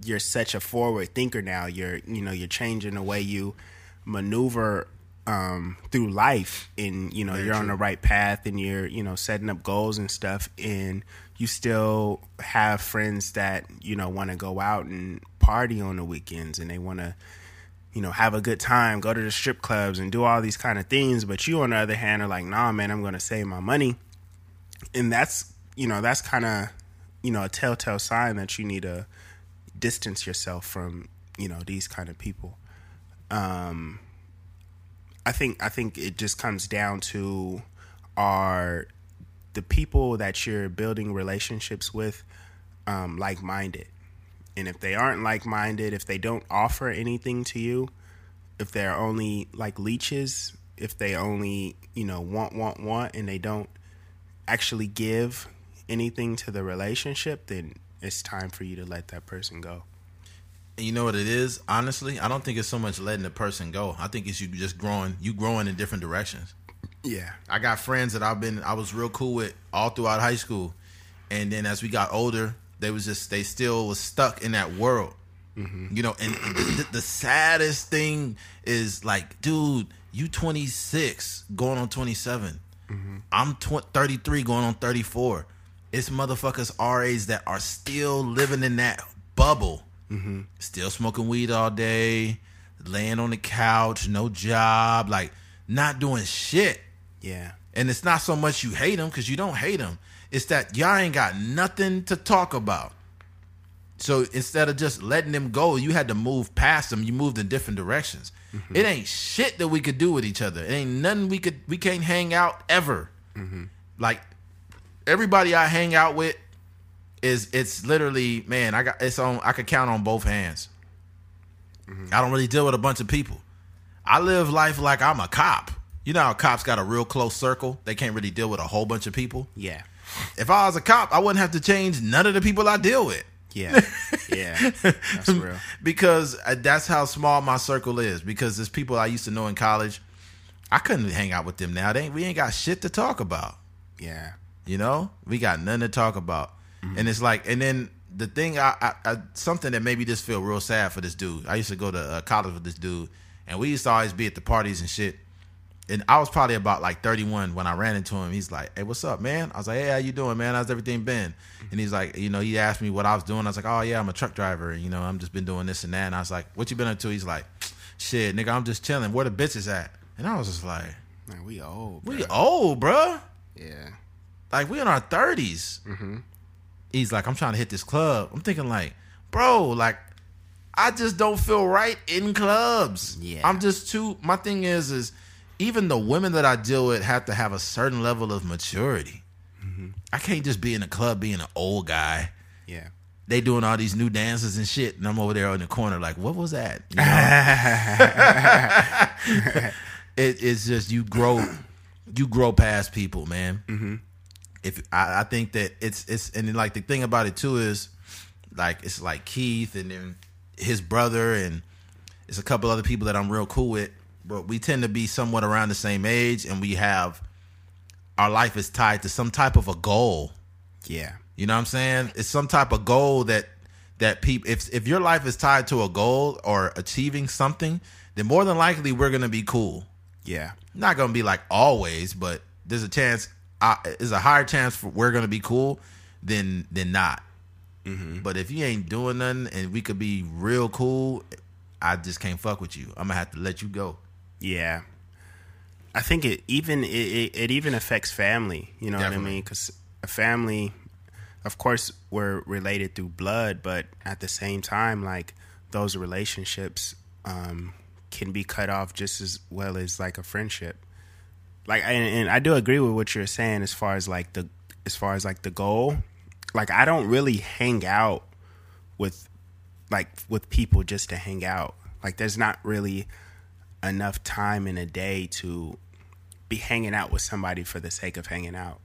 Speaker 2: you're such a forward thinker now. You're you know you're changing the way you maneuver um, through life, and you know
Speaker 1: Very
Speaker 2: you're on the right path, and you're you know setting up goals and stuff, and you still have friends that you know want to go out and party on the weekends, and they want to you know have a good time, go to the strip clubs, and do all these kind of things. But you, on the other hand, are like, nah, man, I'm going to save my money, and that's you know that's kind of you know a telltale sign that you need to distance yourself from you know these kind of people. Um i think i think it just comes down to are the people that you're building relationships with um like-minded. And if they aren't like-minded if they don't offer anything to you if they're only like leeches if they only you know want want want and they don't actually give anything to the relationship then it's time for you to let that person go
Speaker 1: And you know what it is? Honestly, I don't think it's so much letting the person go. I think it's you just growing, you growing in different directions.
Speaker 2: yeah
Speaker 1: I got friends that I've been I was real cool with all throughout high school, and then as we got older, they was just they still was stuck in that world. Mm-hmm. You know, and the, the saddest thing is like, dude, you 26 going on 27. Mm-hmm. I'm tw- 33 going on 34. It's motherfuckers age that are still living in that bubble. Mm-hmm. Still smoking weed all day, laying on the couch, no job, like not doing shit.
Speaker 2: yeah
Speaker 1: And it's not so much you hate them because you don't hate them. It's that y'all ain't got nothing to talk about. So instead of just letting them go, you had to move past them. You moved in different directions. Mm-hmm. It ain't shit that we could do with each other. It ain't nothing we could. We can't hang out ever. Mm-hmm. Like everybody I hang out with is it's literally man. I got it's on. I could count on both hands. I don't really deal with a bunch of people. I live life like I'm a cop. You know how cops got a real close circle. They can't really deal with a whole bunch of people.
Speaker 2: yeah
Speaker 1: If I was a cop, I wouldn't have to change none of the people I deal with.
Speaker 2: yeah <laughs> yeah that's real
Speaker 1: because uh, that's how small my circle is. Because there's people I used to know in college, I couldn't hang out with them now. They ain't, we ain't got shit to talk about.
Speaker 2: yeah
Speaker 1: You know, we got nothing to talk about, and it's like, and then the thing, I, I, I something that made me just feel real sad for this dude. I used to go to uh, college with this dude, and we used to always be at the parties and shit. And I was probably about like 31 when I ran into him. He's like, "Hey, what's up, man?" I was like, "Hey, how you doing, man? How's everything been?" And he's like, you know, he asked me what I was doing. I was like, "Oh yeah, I'm a truck driver. And, you know, I'm just been doing this and that." And I was like, "What you been up to?" He's like, "Shit, nigga, I'm just chilling. Where the bitches at?" And I was just like,
Speaker 2: Man, we old
Speaker 1: "We old, bruh."
Speaker 2: yeah
Speaker 1: like we in our 30s
Speaker 2: Mm-hmm.
Speaker 1: he's like i'm trying to hit this club i'm thinking like bro like i just don't feel right in clubs
Speaker 2: Yeah.
Speaker 1: i'm just too my thing is is even the women that i deal with have to have a certain level of maturity
Speaker 2: Mm-hmm.
Speaker 1: i can't just be in a club being an old guy
Speaker 2: yeah
Speaker 1: they doing all these new dances and shit and i'm over there in the corner like what was that <laughs> You know? <laughs> it, it's just you grow you grow past people man
Speaker 2: Mm-hmm.
Speaker 1: If I, I think that it's it's and then, like the thing about it too is like it's like Keith and then his brother and it's a couple other people that I'm real cool with, but we tend to be somewhat around the same age and we have our life is tied to some type of a goal.
Speaker 2: Yeah.
Speaker 1: You know what I'm saying? It's some type of goal that that people if if your life is tied to a goal or achieving something, then more than likely we're gonna be cool.
Speaker 2: Yeah.
Speaker 1: Not gonna be like always, but there's a chance. There's a higher chance for we're gonna be cool than than not. But if you ain't doing nothing and we could be real cool, I just can't fuck with you. I'm gonna have to let you go.
Speaker 2: Yeah. I think it even it, it, it even affects family. You know what I mean? Because a family, of course, we're related through blood, but at the same time, like those relationships um, can be cut off just as well as like a friendship. Like, and, and I do agree with what you're saying as far as like the as far as like the goal. Like, I don't really hang out with like with people just to hang out. Like, there's not really enough time in a day to be hanging out with somebody for the sake of hanging out.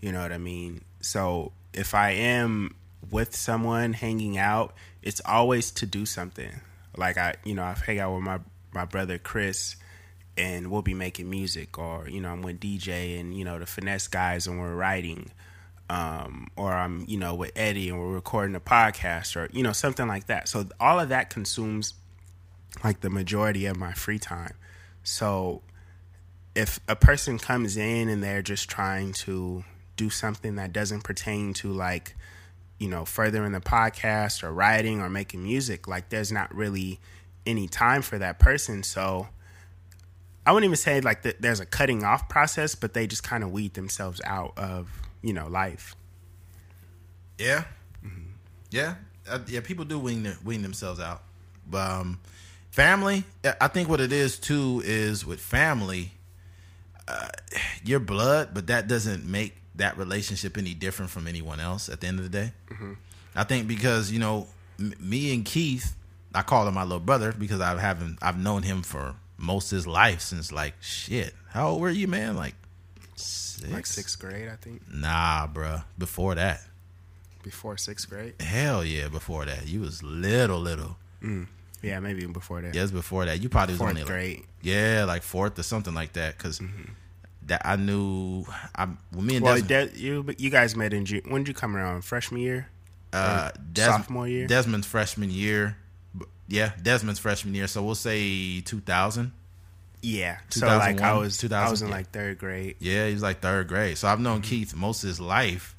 Speaker 2: You know what I mean? So if I am with someone hanging out, it's always to do something. Like I, you know, I hang out with my my brother Chris, and we'll be making music, or you know, I'm with DJ and you know the finesse guys, and we're writing, um, or I'm you know with Eddie and we're recording a podcast, or you know something like that. So all of that consumes like the majority of my free time. So if a person comes in and they're just trying to do something that doesn't pertain to like you know furthering the podcast or writing or making music like there's not really any time for that person so i wouldn't even say like that there's a cutting off process but they just kind of weed themselves out of you know life
Speaker 1: Yeah, yeah, uh, yeah. People do wean their, wean themselves out, but um, family. I think what it is too is with family, uh, your blood, but that doesn't make that relationship any different from anyone else. At the end of the day, I think because you know m- me and Keith, I call him my little brother because I haven't I've known him for most of his life since like shit. How old were you, man? Like six?
Speaker 2: like sixth grade i think
Speaker 1: Nah, bruh. Before that.
Speaker 2: before sixth grade
Speaker 1: Hell yeah, before that. You was little, little.
Speaker 2: yeah maybe even before that
Speaker 1: Yes, before that. You probably was
Speaker 2: fourth
Speaker 1: only like,
Speaker 2: grade
Speaker 1: yeah, like fourth or something like that. because that I knew. I well, me and
Speaker 2: well
Speaker 1: Desmond,
Speaker 2: De- you you guys met in June. when did you come around freshman year
Speaker 1: uh, Des-
Speaker 2: sophomore year?
Speaker 1: Desmond's freshman year. Yeah, Desmond's freshman year. So we'll say 2000.
Speaker 2: Yeah. So like I was
Speaker 1: 2000,
Speaker 2: I was in
Speaker 1: yeah.
Speaker 2: like third grade.
Speaker 1: Yeah, he was like third grade. So I've
Speaker 2: Mm-hmm.
Speaker 1: known Keith most of his life,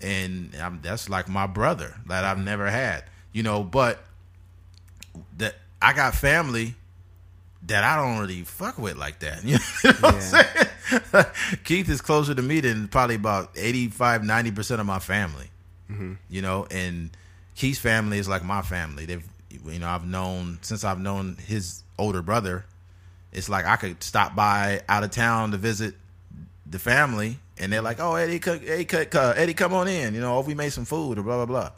Speaker 1: and um, that's like my brother that I've never had. You know, but that I got family that I don't really fuck with like that. <laughs> You know I'm? <laughs> Keith is closer to me than probably about 85, 90% of my family.
Speaker 2: Mm-hmm.
Speaker 1: You know, and Keith's family is like my family. They've, you know, I've known since I've known his older brother. It's like I could stop by out of town to visit the family, and they're like, "Oh, Eddie, cook, Eddie, cook, uh, Eddie, come on in. You know, if we made some food or blah blah blah."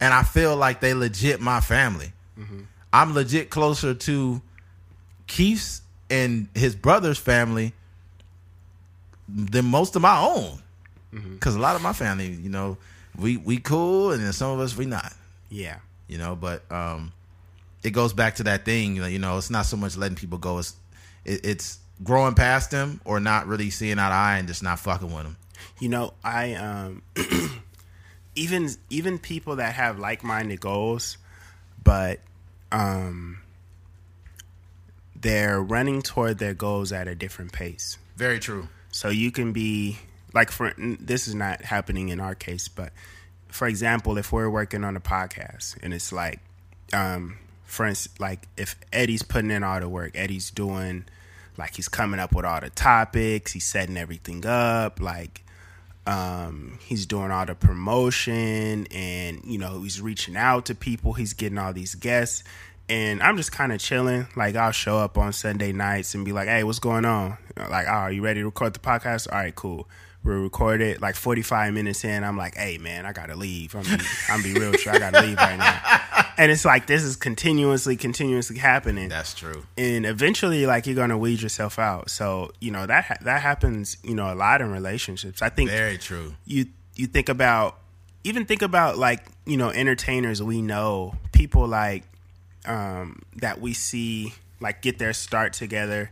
Speaker 1: And I feel like they legit my family. I'm legit closer to Keith's and his brother's family than most of my own. Because a lot of my family, you know, we we cool, and then some of us we not.
Speaker 2: Yeah.
Speaker 1: You know, but um, it goes back to that thing. You know, it's not so much letting people go; it's it, it's growing past them or not really seeing eye to eye and just not fucking with them.
Speaker 2: You know, I um <clears throat> even even people that have like-minded goals but um they're running toward their goals at a different pace.
Speaker 1: Very true.
Speaker 2: So you can be like for this is not happening in our case, but for example, if we're working on a podcast and it's like, um, for instance, like if Eddie's putting in all the work, Eddie's doing like he's coming up with all the topics, he's setting everything up, like um, he's doing all the promotion and you know he's reaching out to people, he's getting all these guests. And I'm just kind of chilling. Like I'll show up on Sunday nights and be like, "Hey, what's going on?" Like, "Oh, are you ready to record the podcast?" All right, cool. We record it. Like 45 minutes in, I'm like, "Hey, man, I gotta leave. I'm be, I'm be real sure I gotta leave right now." <laughs> And it's like this is continuously, continuously happening
Speaker 1: That's true.
Speaker 2: and eventually like you're gonna weed yourself out so you know that that happens you know a lot in relationships i think
Speaker 1: Very true.
Speaker 2: you you think about even think about like you know entertainers we know people like um, that we see like get their start together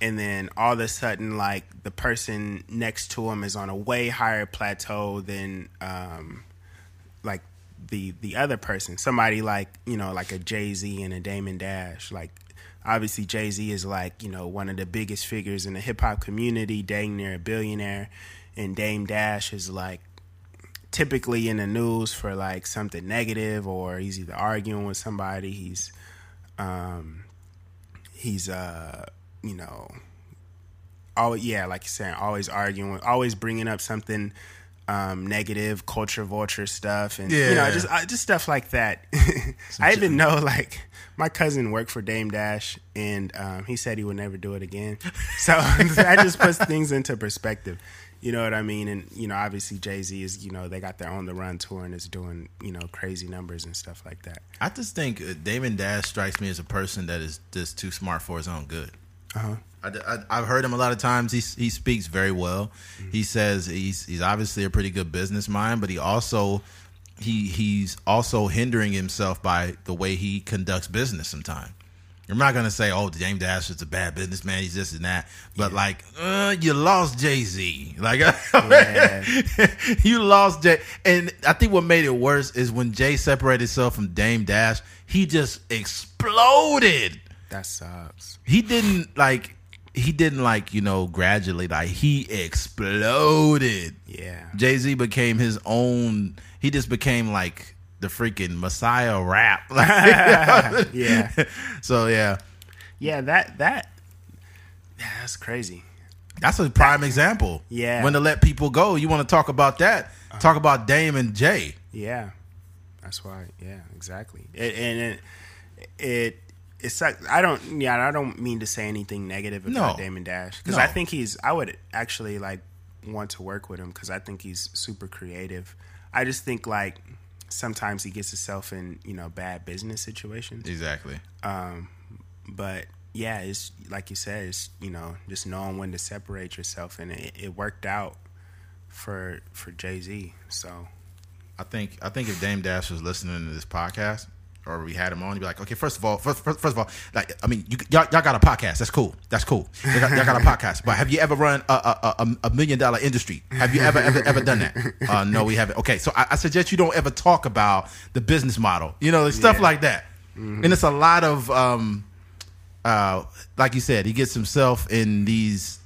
Speaker 2: and then all of a sudden like the person next to him is on a way higher plateau than um, like the the other person. Somebody like you know like a jay-z and a damon dash. Like obviously jay-z is like you know one of the biggest figures in the hip-hop community dang near a billionaire. And dame dash is like typically in the news for like something negative or he's either arguing with somebody he's um he's uh you know oh yeah like you're saying always arguing always bringing up something um negative culture vulture stuff and you know just uh, just stuff like that <laughs> i even know like my cousin worked for Dame Dash, and um, he said he would never do it again. <laughs> So <laughs> that just puts things into perspective. You know what I mean? And you know, obviously Jay Z is you know they got their on the run tour and is doing you know crazy numbers and stuff like that.
Speaker 1: I just think uh, Damon Dash strikes me as a person that is just too smart for his own good.
Speaker 2: Uh-huh.
Speaker 1: I, have heard him a lot of times. He he speaks very well. He says he's he's obviously a pretty good business mind, but he also he he's also hindering himself by the way he conducts business. Sometimes I'm not gonna say, "Oh, Dame Dash is a bad businessman. He's this and that," but like, uh, you lost Jay Z. <laughs> Like, <laughs> you lost Jay. And I think what made it worse is when Jay separated himself from Dame Dash, he just exploded
Speaker 2: That sucks.
Speaker 1: he didn't like he didn't like you know gradually like he exploded
Speaker 2: Yeah.
Speaker 1: jay-z became his own he just became like the freaking messiah rap <laughs> <laughs>
Speaker 2: Yeah.
Speaker 1: so yeah
Speaker 2: Yeah. That that. Yeah, that's crazy.
Speaker 1: that's a prime example
Speaker 2: Yeah.
Speaker 1: when to let people go you want to talk about that uh-huh. talk about dame and jay
Speaker 2: Yeah, that's why. Yeah, exactly. It, and it it it sucks. I don't. Yeah, I don't mean to say anything negative about
Speaker 1: No.
Speaker 2: Damon Dash because
Speaker 1: No.
Speaker 2: I think he's. I would actually like want to work with him because I think he's super creative. I just think like sometimes he gets himself in you know bad business situations.
Speaker 1: exactly
Speaker 2: Um, but yeah, it's like you said, it's you know just knowing when to separate yourself, and it, it worked out for for Jay Z. So
Speaker 1: I think I think if Dame Dash was listening to this podcast or we had him on, You'd be like, okay, first of all, first, first, first of all, like, I mean, you, y'all, y'all got a podcast. That's cool. That's cool. Y'all got, y'all got a podcast. But have you ever run a, a, a, a million dollar industry? Have you ever, ever, ever done that? Uh, no, we haven't. Okay, so I, I suggest you don't ever talk about the business model, you know, stuff
Speaker 2: Yeah.
Speaker 1: like that. And it's a lot of, um, uh, like you said, he gets himself in these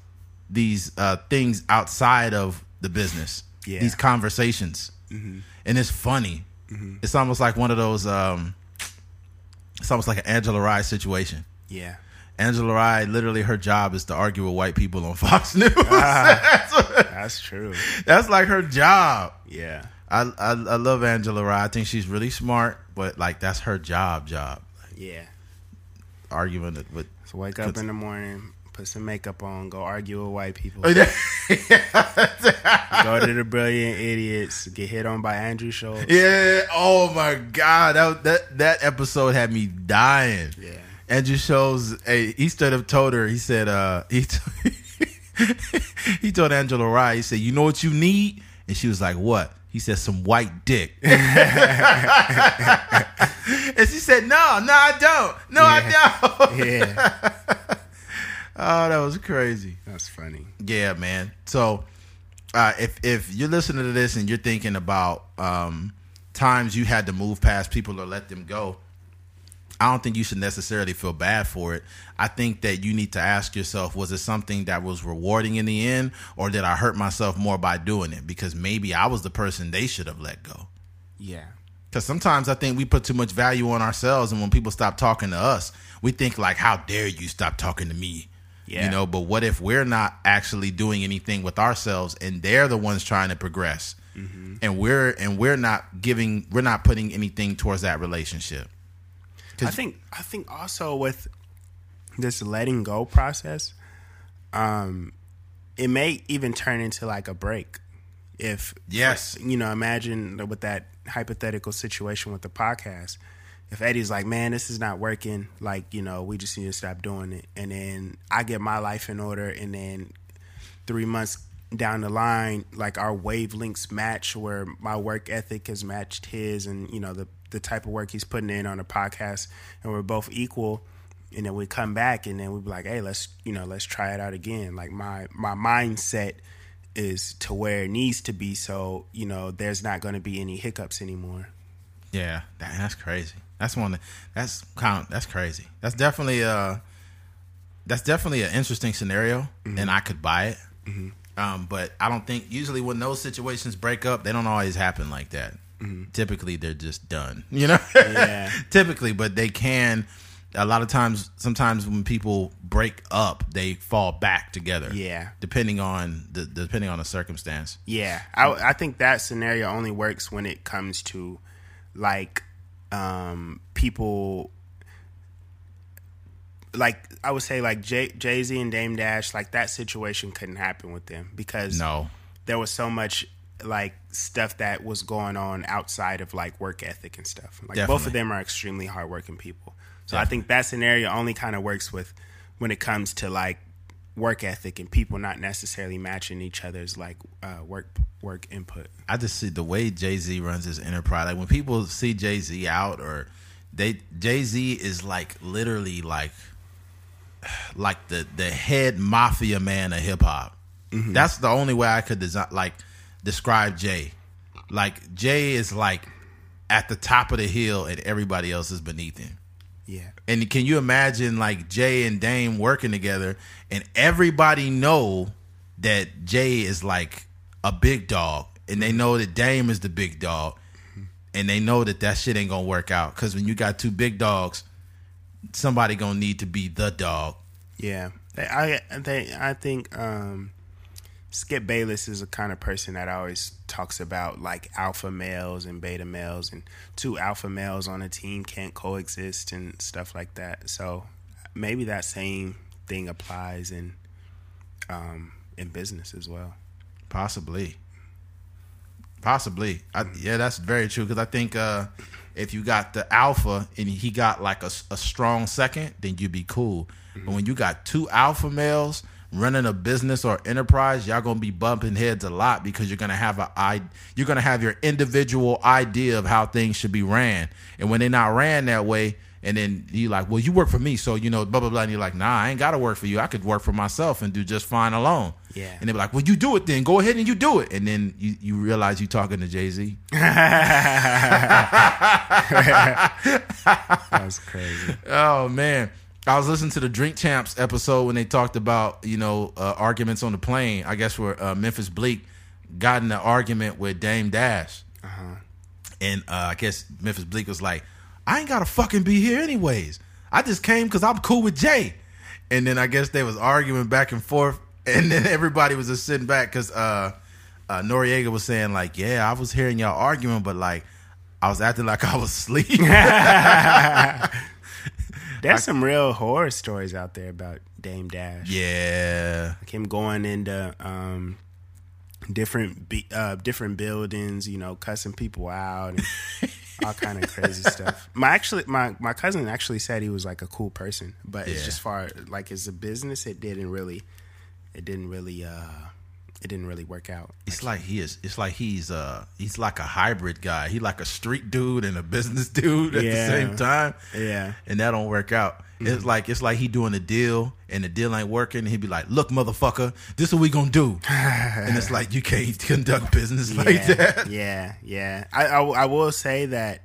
Speaker 1: these uh, things outside of the business.
Speaker 2: Yeah.
Speaker 1: These conversations, and it's funny. It's almost like one of those. Um, it's almost like an Angela Rye situation.
Speaker 2: yeah.
Speaker 1: Angela Rye, literally, her job is to argue with white people on <laughs> Fox News.
Speaker 2: Ah, <laughs> that's true.
Speaker 1: That's like her job.
Speaker 2: Yeah.
Speaker 1: I, I I love Angela Rye. I think she's really smart, but like that's her job. Job
Speaker 2: Yeah.
Speaker 1: arguing with.
Speaker 2: So wake up in the morning, put some makeup on, go argue with white people,
Speaker 1: Oh,
Speaker 2: go to the brilliant idiots, get hit on by Andrew Schulz.
Speaker 1: Yeah. Oh my God. That that that episode had me dying.
Speaker 2: Yeah.
Speaker 1: Andrew Schulz. Hey, he straight up told her. He said. Uh, he t- <laughs> he told Angela Rye. He said, "You know what you need," and she was like, "What?" He said, "Some white dick." <laughs> and she said, "No, no, I don't. No, I don't."
Speaker 2: Yeah. <laughs>
Speaker 1: Oh, that was crazy.
Speaker 2: That's funny.
Speaker 1: Yeah, man. So, uh, if if you're listening to this and you're thinking about um, times you had to move past people or let them go, I don't think you should necessarily feel bad for it. I think that you need to ask yourself: Was it something that was rewarding in the end, or did I hurt myself more by doing it? Because maybe I was the person they should have let go.
Speaker 2: Yeah.
Speaker 1: Because sometimes I think we put too much value on ourselves, and when people stop talking to us, we think like, "How dare you stop talking to me?"
Speaker 2: Yeah.
Speaker 1: You know, but what if we're not actually doing anything with ourselves, and they're the ones trying to progress, and we're and we're not giving, we're not putting anything towards that relationship.
Speaker 2: I think I think also with this letting go process, um, it may even turn into like a break. If
Speaker 1: Yes.
Speaker 2: you know, imagine with that hypothetical situation with the podcast. If Eddie's like, man, this is not working, like, you know, we just need to stop doing it. And then I get my life in order, and then three months down the line, like our wavelengths match, where my work ethic has matched his, and you know the the type of work he's putting in on a podcast, and we're both equal. And then we come back, and then we be like, "Hey, let's you know, let's try it out again." Like my my mindset is to where it needs to be, so you know, there's not going to be any hiccups anymore.
Speaker 1: Yeah, that, that's crazy. That's one. That's kind. Of, that's crazy. That's definitely uh, that's definitely an interesting scenario, mm-hmm. and I could buy it. Mm-hmm. Um, but I don't think usually when those situations break up, they don't always happen like that. Mm-hmm. Typically, they're just done. <laughs> You know. Yeah. Typically, but they can. A lot of times, sometimes when people break up, they fall back together.
Speaker 2: Yeah.
Speaker 1: Depending on the depending on the circumstance.
Speaker 2: Yeah, I, I think that scenario only works when it comes to like um, people like I would say like Jay Z and Dame Dash, like that situation couldn't happen with them because
Speaker 1: no,
Speaker 2: there was so much like stuff that was going on outside of like work ethic and stuff. Like Definitely. both of them are extremely hardworking people. So Definitely. I think that scenario only kind of works with when it comes to like work ethic and people not necessarily matching each other's like uh, work work input.
Speaker 1: I just see the way Jay Z runs his enterprise. Like when people see Jay Z out or they Jay Z is like literally like like the the head mafia man of hip hop. Mm-hmm. That's the only way I could design like describe Jay. Like Jay is like at the top of the hill and everybody else is beneath him.
Speaker 2: Yeah.
Speaker 1: And can you imagine like Jay and Dame working together and everybody know that Jay is like a big dog and they know that Dame is the big dog and they know that that shit ain't gonna work out because when you got two big dogs, somebody gonna need to be the dog.
Speaker 2: Yeah, I I think um, Skip Bayless is a kind of person that always talks about like alpha males and beta males, and two alpha males on a team can't coexist and stuff like that. So maybe that same thing applies in um, in business as well.
Speaker 1: Possibly. Possibly. I, yeah, that's very true. Because I think uh, if you got the alpha and he got like a, a strong second, then you'd be cool. Mm-hmm. But when you got two alpha males running a business or enterprise, y'all gonna be bumping heads a lot because you're gonna have a you're gonna have your individual idea of how things should be ran. And when they're not ran that way, and then you like, well, you work for me, so you know, blah blah blah. And you're like, nah, I ain't gotta work for you. I could work for myself and do just fine alone.
Speaker 2: Yeah.
Speaker 1: And they're like, well, you do it then. Go ahead and you do it. And then you, you realize you're talking to Jay
Speaker 2: Z. <laughs> <laughs> That's crazy.
Speaker 1: Oh man. I was listening to the Drink Champs episode when they talked about you know uh, arguments on the plane. I guess where uh, Memphis Bleek got in an argument with Dame Dash, uh-huh. and uh, I guess Memphis Bleek was like, I ain't gotta fucking be here anyways. I just came because I'm cool with Jay. And then I guess they was arguing back and forth, <laughs> and then everybody was just sitting back because uh, uh, Noreaga was saying like, "Yeah, I was hearing y'all arguing, but like, I was acting like <laughs> I was asleep." <laughs>
Speaker 2: There's I, some real horror stories out there about Dame Dash.
Speaker 1: Yeah,
Speaker 2: like him going into um, different uh, different buildings, you know, cussing people out. And, <laughs> all kind of crazy stuff. My actually, my my cousin actually said he was like a cool person, but yeah. it's just far like as a business, it didn't really, it didn't really, uh, it didn't really work out.
Speaker 1: It's like he is. It's like he's uh he's like a hybrid guy. He like a street dude and a business <laughs> dude at yeah. the same time.
Speaker 2: Yeah,
Speaker 1: and that don't work out. Mm-hmm. It's like it's like he doing a deal and the deal ain't working. And he'd be like, "Look, motherfucker, this is what we gonna do." <laughs> and it's like you can't <laughs> conduct business
Speaker 2: yeah,
Speaker 1: like that.
Speaker 2: Yeah, yeah. I, I I will say that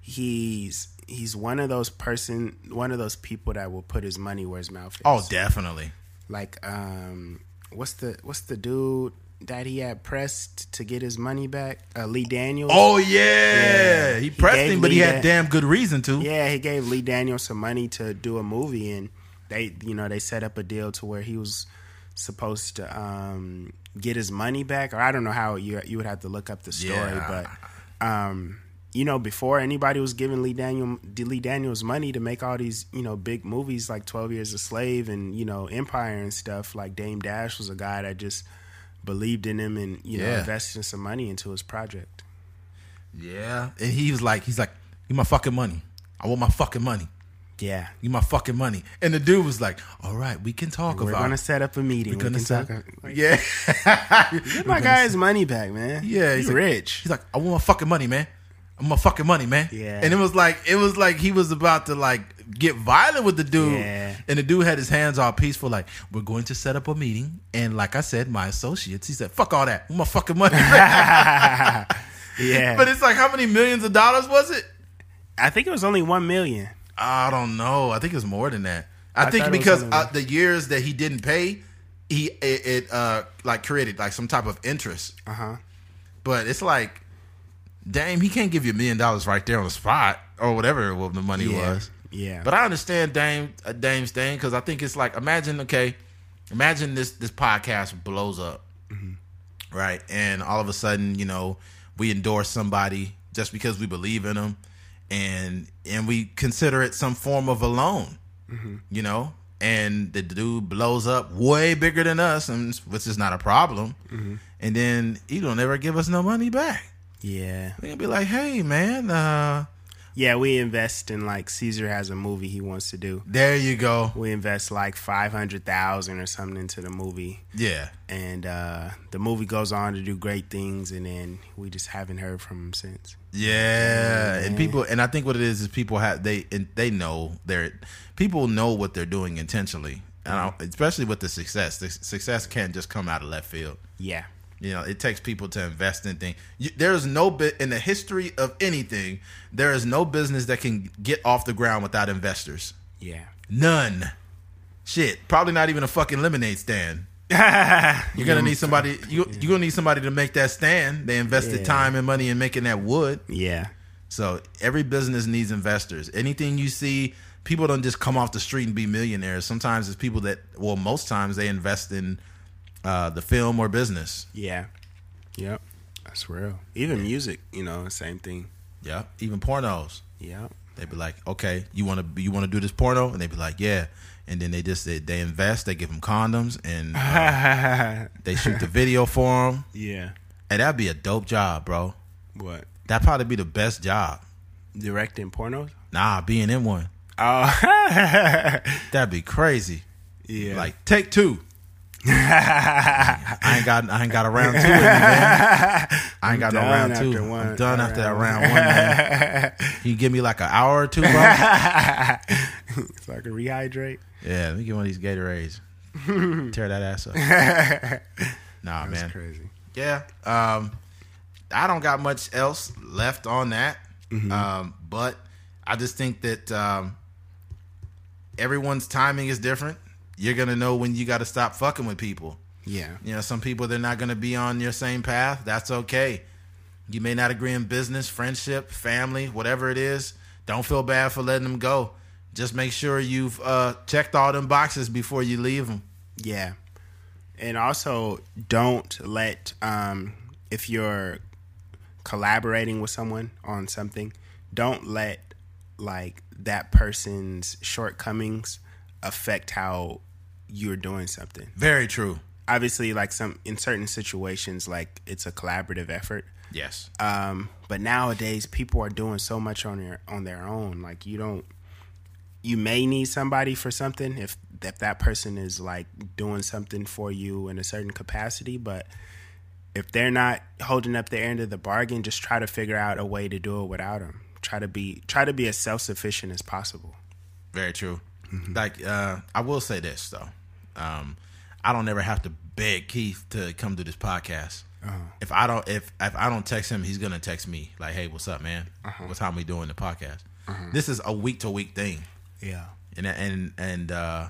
Speaker 2: he's he's one of those person one of those people that will put his money where his mouth is.
Speaker 1: Oh, definitely.
Speaker 2: Like um what's the what's the dude that he had pressed to get his money back? Uh, Lee Daniels.
Speaker 1: Oh yeah, yeah. he pressed he him, but Lee he had da- damn good reason to.
Speaker 2: Yeah, he gave Lee Daniels some money to do a movie, and they, you know, they set up a deal to where he was supposed to um, get his money back, or I don't know how you you would have to look up the story, yeah. but um, you know, before anybody was giving Lee Daniel Lee Daniels money to make all these, you know, big movies like Twelve Years a Slave and you know Empire and stuff, like Dame Dash was a guy that just believed in him and you know yeah. invested some money into his project.
Speaker 1: Yeah, and he was like, he's like, give my fucking money. I want my fucking money.
Speaker 2: Yeah.
Speaker 1: Me my fucking money. And the dude was like, all right, we can talk about it.
Speaker 2: We're gonna set up a meeting.
Speaker 1: We're gonna
Speaker 2: can
Speaker 1: set-
Speaker 2: talk- like,
Speaker 1: yeah. <laughs>
Speaker 2: Give my guy's money back, man.
Speaker 1: Yeah,
Speaker 2: he's
Speaker 1: he's like-
Speaker 2: rich.
Speaker 1: He's like, I want my fucking money, man. My fucking money, man.
Speaker 2: Yeah.
Speaker 1: And it was like it was like he was about to like get violent with the dude.
Speaker 2: Yeah.
Speaker 1: And the dude had his hands all peaceful, like, we're going to set up a meeting. And like I said, my associates, he said, fuck all that. My fucking money. <laughs>
Speaker 2: yeah, <laughs>
Speaker 1: but it's like how many millions of dollars was it?
Speaker 2: I think it was only one million.
Speaker 1: I don't know. I think it was more than that. I,
Speaker 2: I
Speaker 1: think
Speaker 2: thought it was
Speaker 1: because uh, the years that he didn't pay, he it, it uh like created like some type of interest.
Speaker 2: Uh huh.
Speaker 1: But it's like, damn, he can't give you a million dollars right there on the spot or whatever the money
Speaker 2: Yeah.
Speaker 1: was.
Speaker 2: Yeah.
Speaker 1: But I understand Dame uh, Dame's thing because I think it's like imagine okay, imagine this this podcast blows up,
Speaker 2: Mm-hmm.
Speaker 1: right? And all of a sudden, you know, we endorse somebody just because we believe in them, and and we consider it some form of a loan,
Speaker 2: Mm-hmm.
Speaker 1: you know. And the dude blows up way bigger than us, and which is not a problem.
Speaker 2: Mm-hmm.
Speaker 1: And then he don't ever give us no money back.
Speaker 2: Yeah.
Speaker 1: They gonna be like, "Hey, man, uh,
Speaker 2: Yeah, we invest in like Caesar has a movie he wants to do.
Speaker 1: there you go."
Speaker 2: We invest like five hundred thousand or something into the movie,
Speaker 1: Yeah,
Speaker 2: and uh, the movie goes on to do great things, and then we just haven't heard from him since.
Speaker 1: Yeah, and people, and I think what it is is people have they and they know they're people know what they're doing intentionally, and I, especially with the success. The success can't just come out of left field.
Speaker 2: Yeah,
Speaker 1: You know, it takes people to invest in things. There is no bit in the history of anything. There is no business that can get off the ground without investors.
Speaker 2: yeah.
Speaker 1: None. Shit, probably not even a fucking lemonade stand. <laughs> You're gonna need somebody. You you're gonna need somebody to make that stand. They invested
Speaker 2: Yeah.
Speaker 1: time and money in making that wood.
Speaker 2: Yeah,
Speaker 1: So every business needs investors. Anything you see, people don't just come off the street and be millionaires. Sometimes it's people that, well, most times they invest in uh, the film or business.
Speaker 2: yeah, yep. That's real. Even music, you know, same thing.
Speaker 1: Yeah, even pornos.
Speaker 2: Yep.
Speaker 1: They'd be like, okay, you want to you want to do this porno, and they'd be like, yeah. And then they just they, they invest. They give them condoms, and uh, <laughs> they shoot the video for them.
Speaker 2: yeah.
Speaker 1: And that'd be a dope job, bro.
Speaker 2: What?
Speaker 1: That'd probably be the best job.
Speaker 2: Directing pornos?
Speaker 1: Nah, being in one,
Speaker 2: Oh, <laughs>
Speaker 1: that'd be crazy.
Speaker 2: yeah.
Speaker 1: Like take two. <laughs> I ain't got I ain't got a round two in me, man. I ain't got no round two.
Speaker 2: one-
Speaker 1: I'm done after that
Speaker 2: round
Speaker 1: one, man. <laughs> You give me like an hour or two, bro? <laughs>
Speaker 2: so I can rehydrate.
Speaker 1: yeah, let me get one of these Gatorades. Tear that ass up. Nah,
Speaker 2: That's
Speaker 1: man.
Speaker 2: crazy.
Speaker 1: Yeah. Um, I don't got much else left on that.
Speaker 2: Mm-hmm.
Speaker 1: Um, but I just think that um, everyone's timing is different. You're gonna know when you got to stop fucking with people.
Speaker 2: Yeah.
Speaker 1: You know, some people they're not gonna be on your same path. That's okay. You may not agree in business, friendship, family, whatever it is. Don't feel bad for letting them go. Just make sure you've uh, checked all them boxes before you leave them.
Speaker 2: Yeah. And also don't let um if you're collaborating with someone on something, don't let like that person's shortcomings affect how you're doing something.
Speaker 1: Very true.
Speaker 2: Obviously like some in certain situations like it's a collaborative effort.
Speaker 1: Yes.
Speaker 2: Um, but nowadays people are doing so much on their on their own. Like you don't you may need somebody for something if if that person is like doing something for you in a certain capacity, but if they're not holding up their end of the bargain, just try to figure out a way to do it without them. Try to be try to be as self sufficient as possible.
Speaker 1: Very true. Like uh, I will say this though, um, I don't ever have to beg Keith to come to this podcast. If I don't, if if I don't text him, he's gonna text me like, "Hey, what's up, man? What time we doing the podcast?" This is a week to week thing,
Speaker 2: Yeah.
Speaker 1: and and and uh,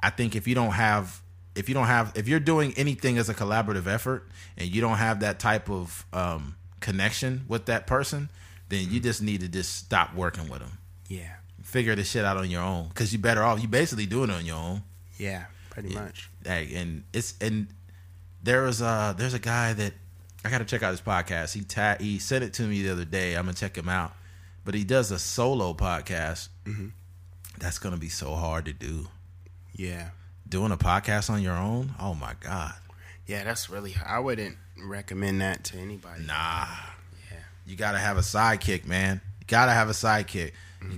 Speaker 1: I think if you don't have if you don't have if you're doing anything as a collaborative effort and you don't have that type of um, connection with that person, then you just need to just stop working with them
Speaker 2: Yeah.
Speaker 1: Figure this shit out on your own because you're better off. You basically doing it on your own.
Speaker 2: Yeah. Pretty much.
Speaker 1: Hey, and it's and there was a there's a guy that I got to check out his podcast. He ta- he sent it to me the other day. I'm gonna check him out. But he does a solo podcast. Mm-hmm. That's gonna be so hard to do.
Speaker 2: Yeah.
Speaker 1: Doing a podcast on your own. Oh my god.
Speaker 2: Yeah, that's really I wouldn't recommend that to anybody.
Speaker 1: Nah.
Speaker 2: Yeah.
Speaker 1: You gotta have a sidekick, man. You gotta have a sidekick.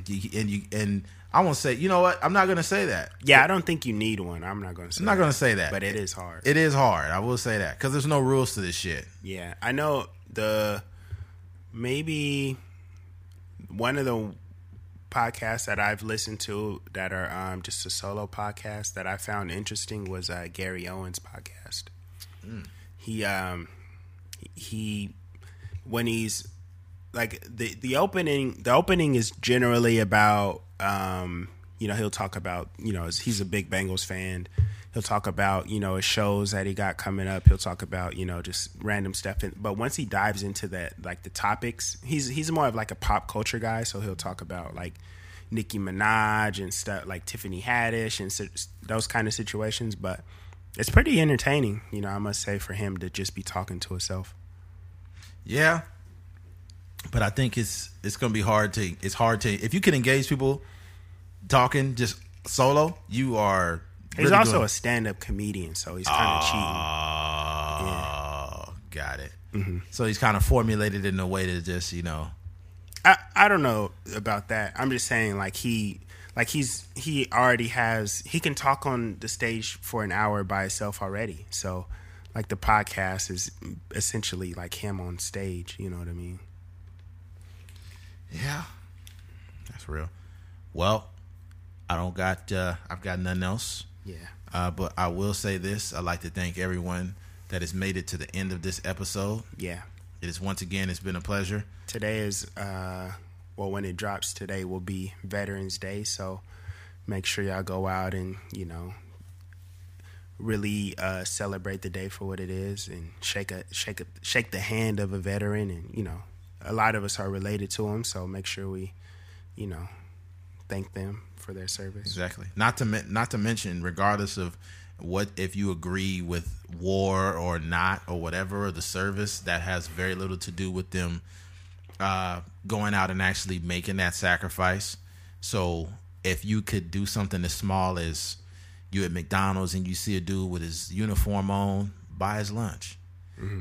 Speaker 1: You- And you and I won't say. You know what? I'm not gonna say that.
Speaker 2: Yeah, I don't think you need one. I'm not going to say.
Speaker 1: I'm not
Speaker 2: that.
Speaker 1: gonna say that.
Speaker 2: But it is hard.
Speaker 1: It is hard. I will say that because there's no rules to this shit.
Speaker 2: Yeah, I know the maybe one of the podcasts that I've listened to that are um, just a solo podcast that I found interesting was uh, Gary Owen's podcast. He um he when he's like the the opening the opening is generally about um you know he'll talk about you know he's a big Bengals fan. He'll talk about you know his shows that he got coming up. He'll talk about you know just random stuff. But once he dives into that like the topics he's he's more of like a pop culture guy. So he'll talk about like Nicki Minaj and stuff like Tiffany Haddish and those kind of situations. But it's pretty entertaining you know I must say for him to just be talking to himself.
Speaker 1: Yeah, but I think it's it's gonna be hard to it's hard to if you can engage people talking just solo. You are.
Speaker 2: He's
Speaker 1: really
Speaker 2: also
Speaker 1: doing-
Speaker 2: a stand-up comedian, so he's kind of cheating.
Speaker 1: Oh, got it.
Speaker 2: Mm-hmm.
Speaker 1: So he's kind of formulated in a way to just you know.
Speaker 2: I I don't know about that. I'm just saying, like he, like he's he already has he can talk on the stage for an hour by himself already. So, like the podcast is essentially like him on stage. You know what I mean?
Speaker 1: Yeah, that's real. Well, I don't got. uh I've got nothing else.
Speaker 2: Yeah.
Speaker 1: Uh, but I will say this: I'd like to thank everyone that has made it to the end of this episode.
Speaker 2: Yeah.
Speaker 1: It is once again, it's been a pleasure.
Speaker 2: Today is uh well when it drops today will be Veterans Day, so make sure y'all go out and, you know, really uh celebrate the day for what it is and shake a shake a shake the hand of a veteran and, you know, a lot of us are related to them, so make sure we, you know, thank them for their service.
Speaker 1: Exactly. Not to not to mention, regardless of what if you agree with war or not or whatever or the service, that has very little to do with them uh, going out and actually making that sacrifice. So if you could do something as small as you at McDonald's and you see a dude with his uniform on, buy his lunch.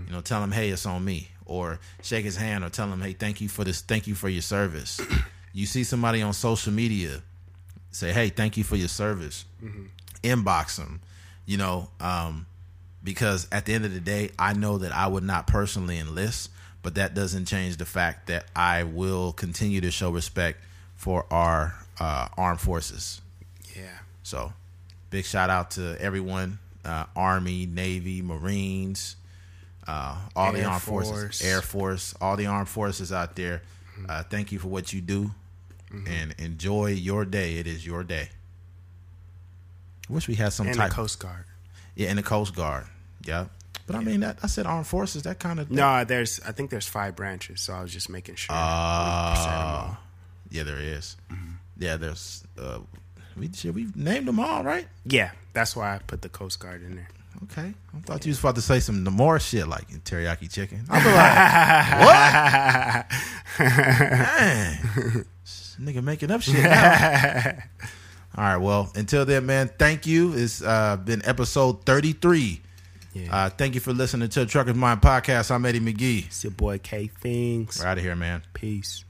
Speaker 1: You know, tell him, hey, it's on me, or shake his hand, or tell him, hey, thank you for this, thank you for your service. <clears throat> you see somebody on social media, say, hey, thank you for your service. Inbox them, you know, um, because at the end of the day, I know that I would not personally enlist, but that doesn't change the fact that I will continue to show respect for our uh, armed forces.
Speaker 2: Yeah.
Speaker 1: So, big shout out to everyone uh, Army, Navy, Marines, uh, all the armed
Speaker 2: Force.
Speaker 1: forces, Air Force, all the armed forces out there. Uh, thank you for what you do and enjoy your day. It is your day. I Wish we had some
Speaker 2: And
Speaker 1: type.
Speaker 2: the Coast Guard.
Speaker 1: yeah, and the Coast Guard. Yeah. But I mean, that I said armed forces, that kind of.
Speaker 2: No, there's I think there's five branches, so I was just making sure. we said them all.
Speaker 1: Uh, yeah, there is. Yeah, there's. Uh, we should we named them all, right?
Speaker 2: Yeah, that's why I put the Coast Guard in there.
Speaker 1: Okay, I thought you was about to say some more shit like teriyaki chicken. Be like, <laughs> what? This nigga making up shit. <laughs> All right, well, until then, man, thank you. It's uh, been episode thirty three.
Speaker 2: Yeah.
Speaker 1: Uh, thank you for listening to the Truckers Mind podcast. I'm Eddie McGee.
Speaker 2: It's your boy K Things.
Speaker 1: We're out of here, man.
Speaker 2: Peace.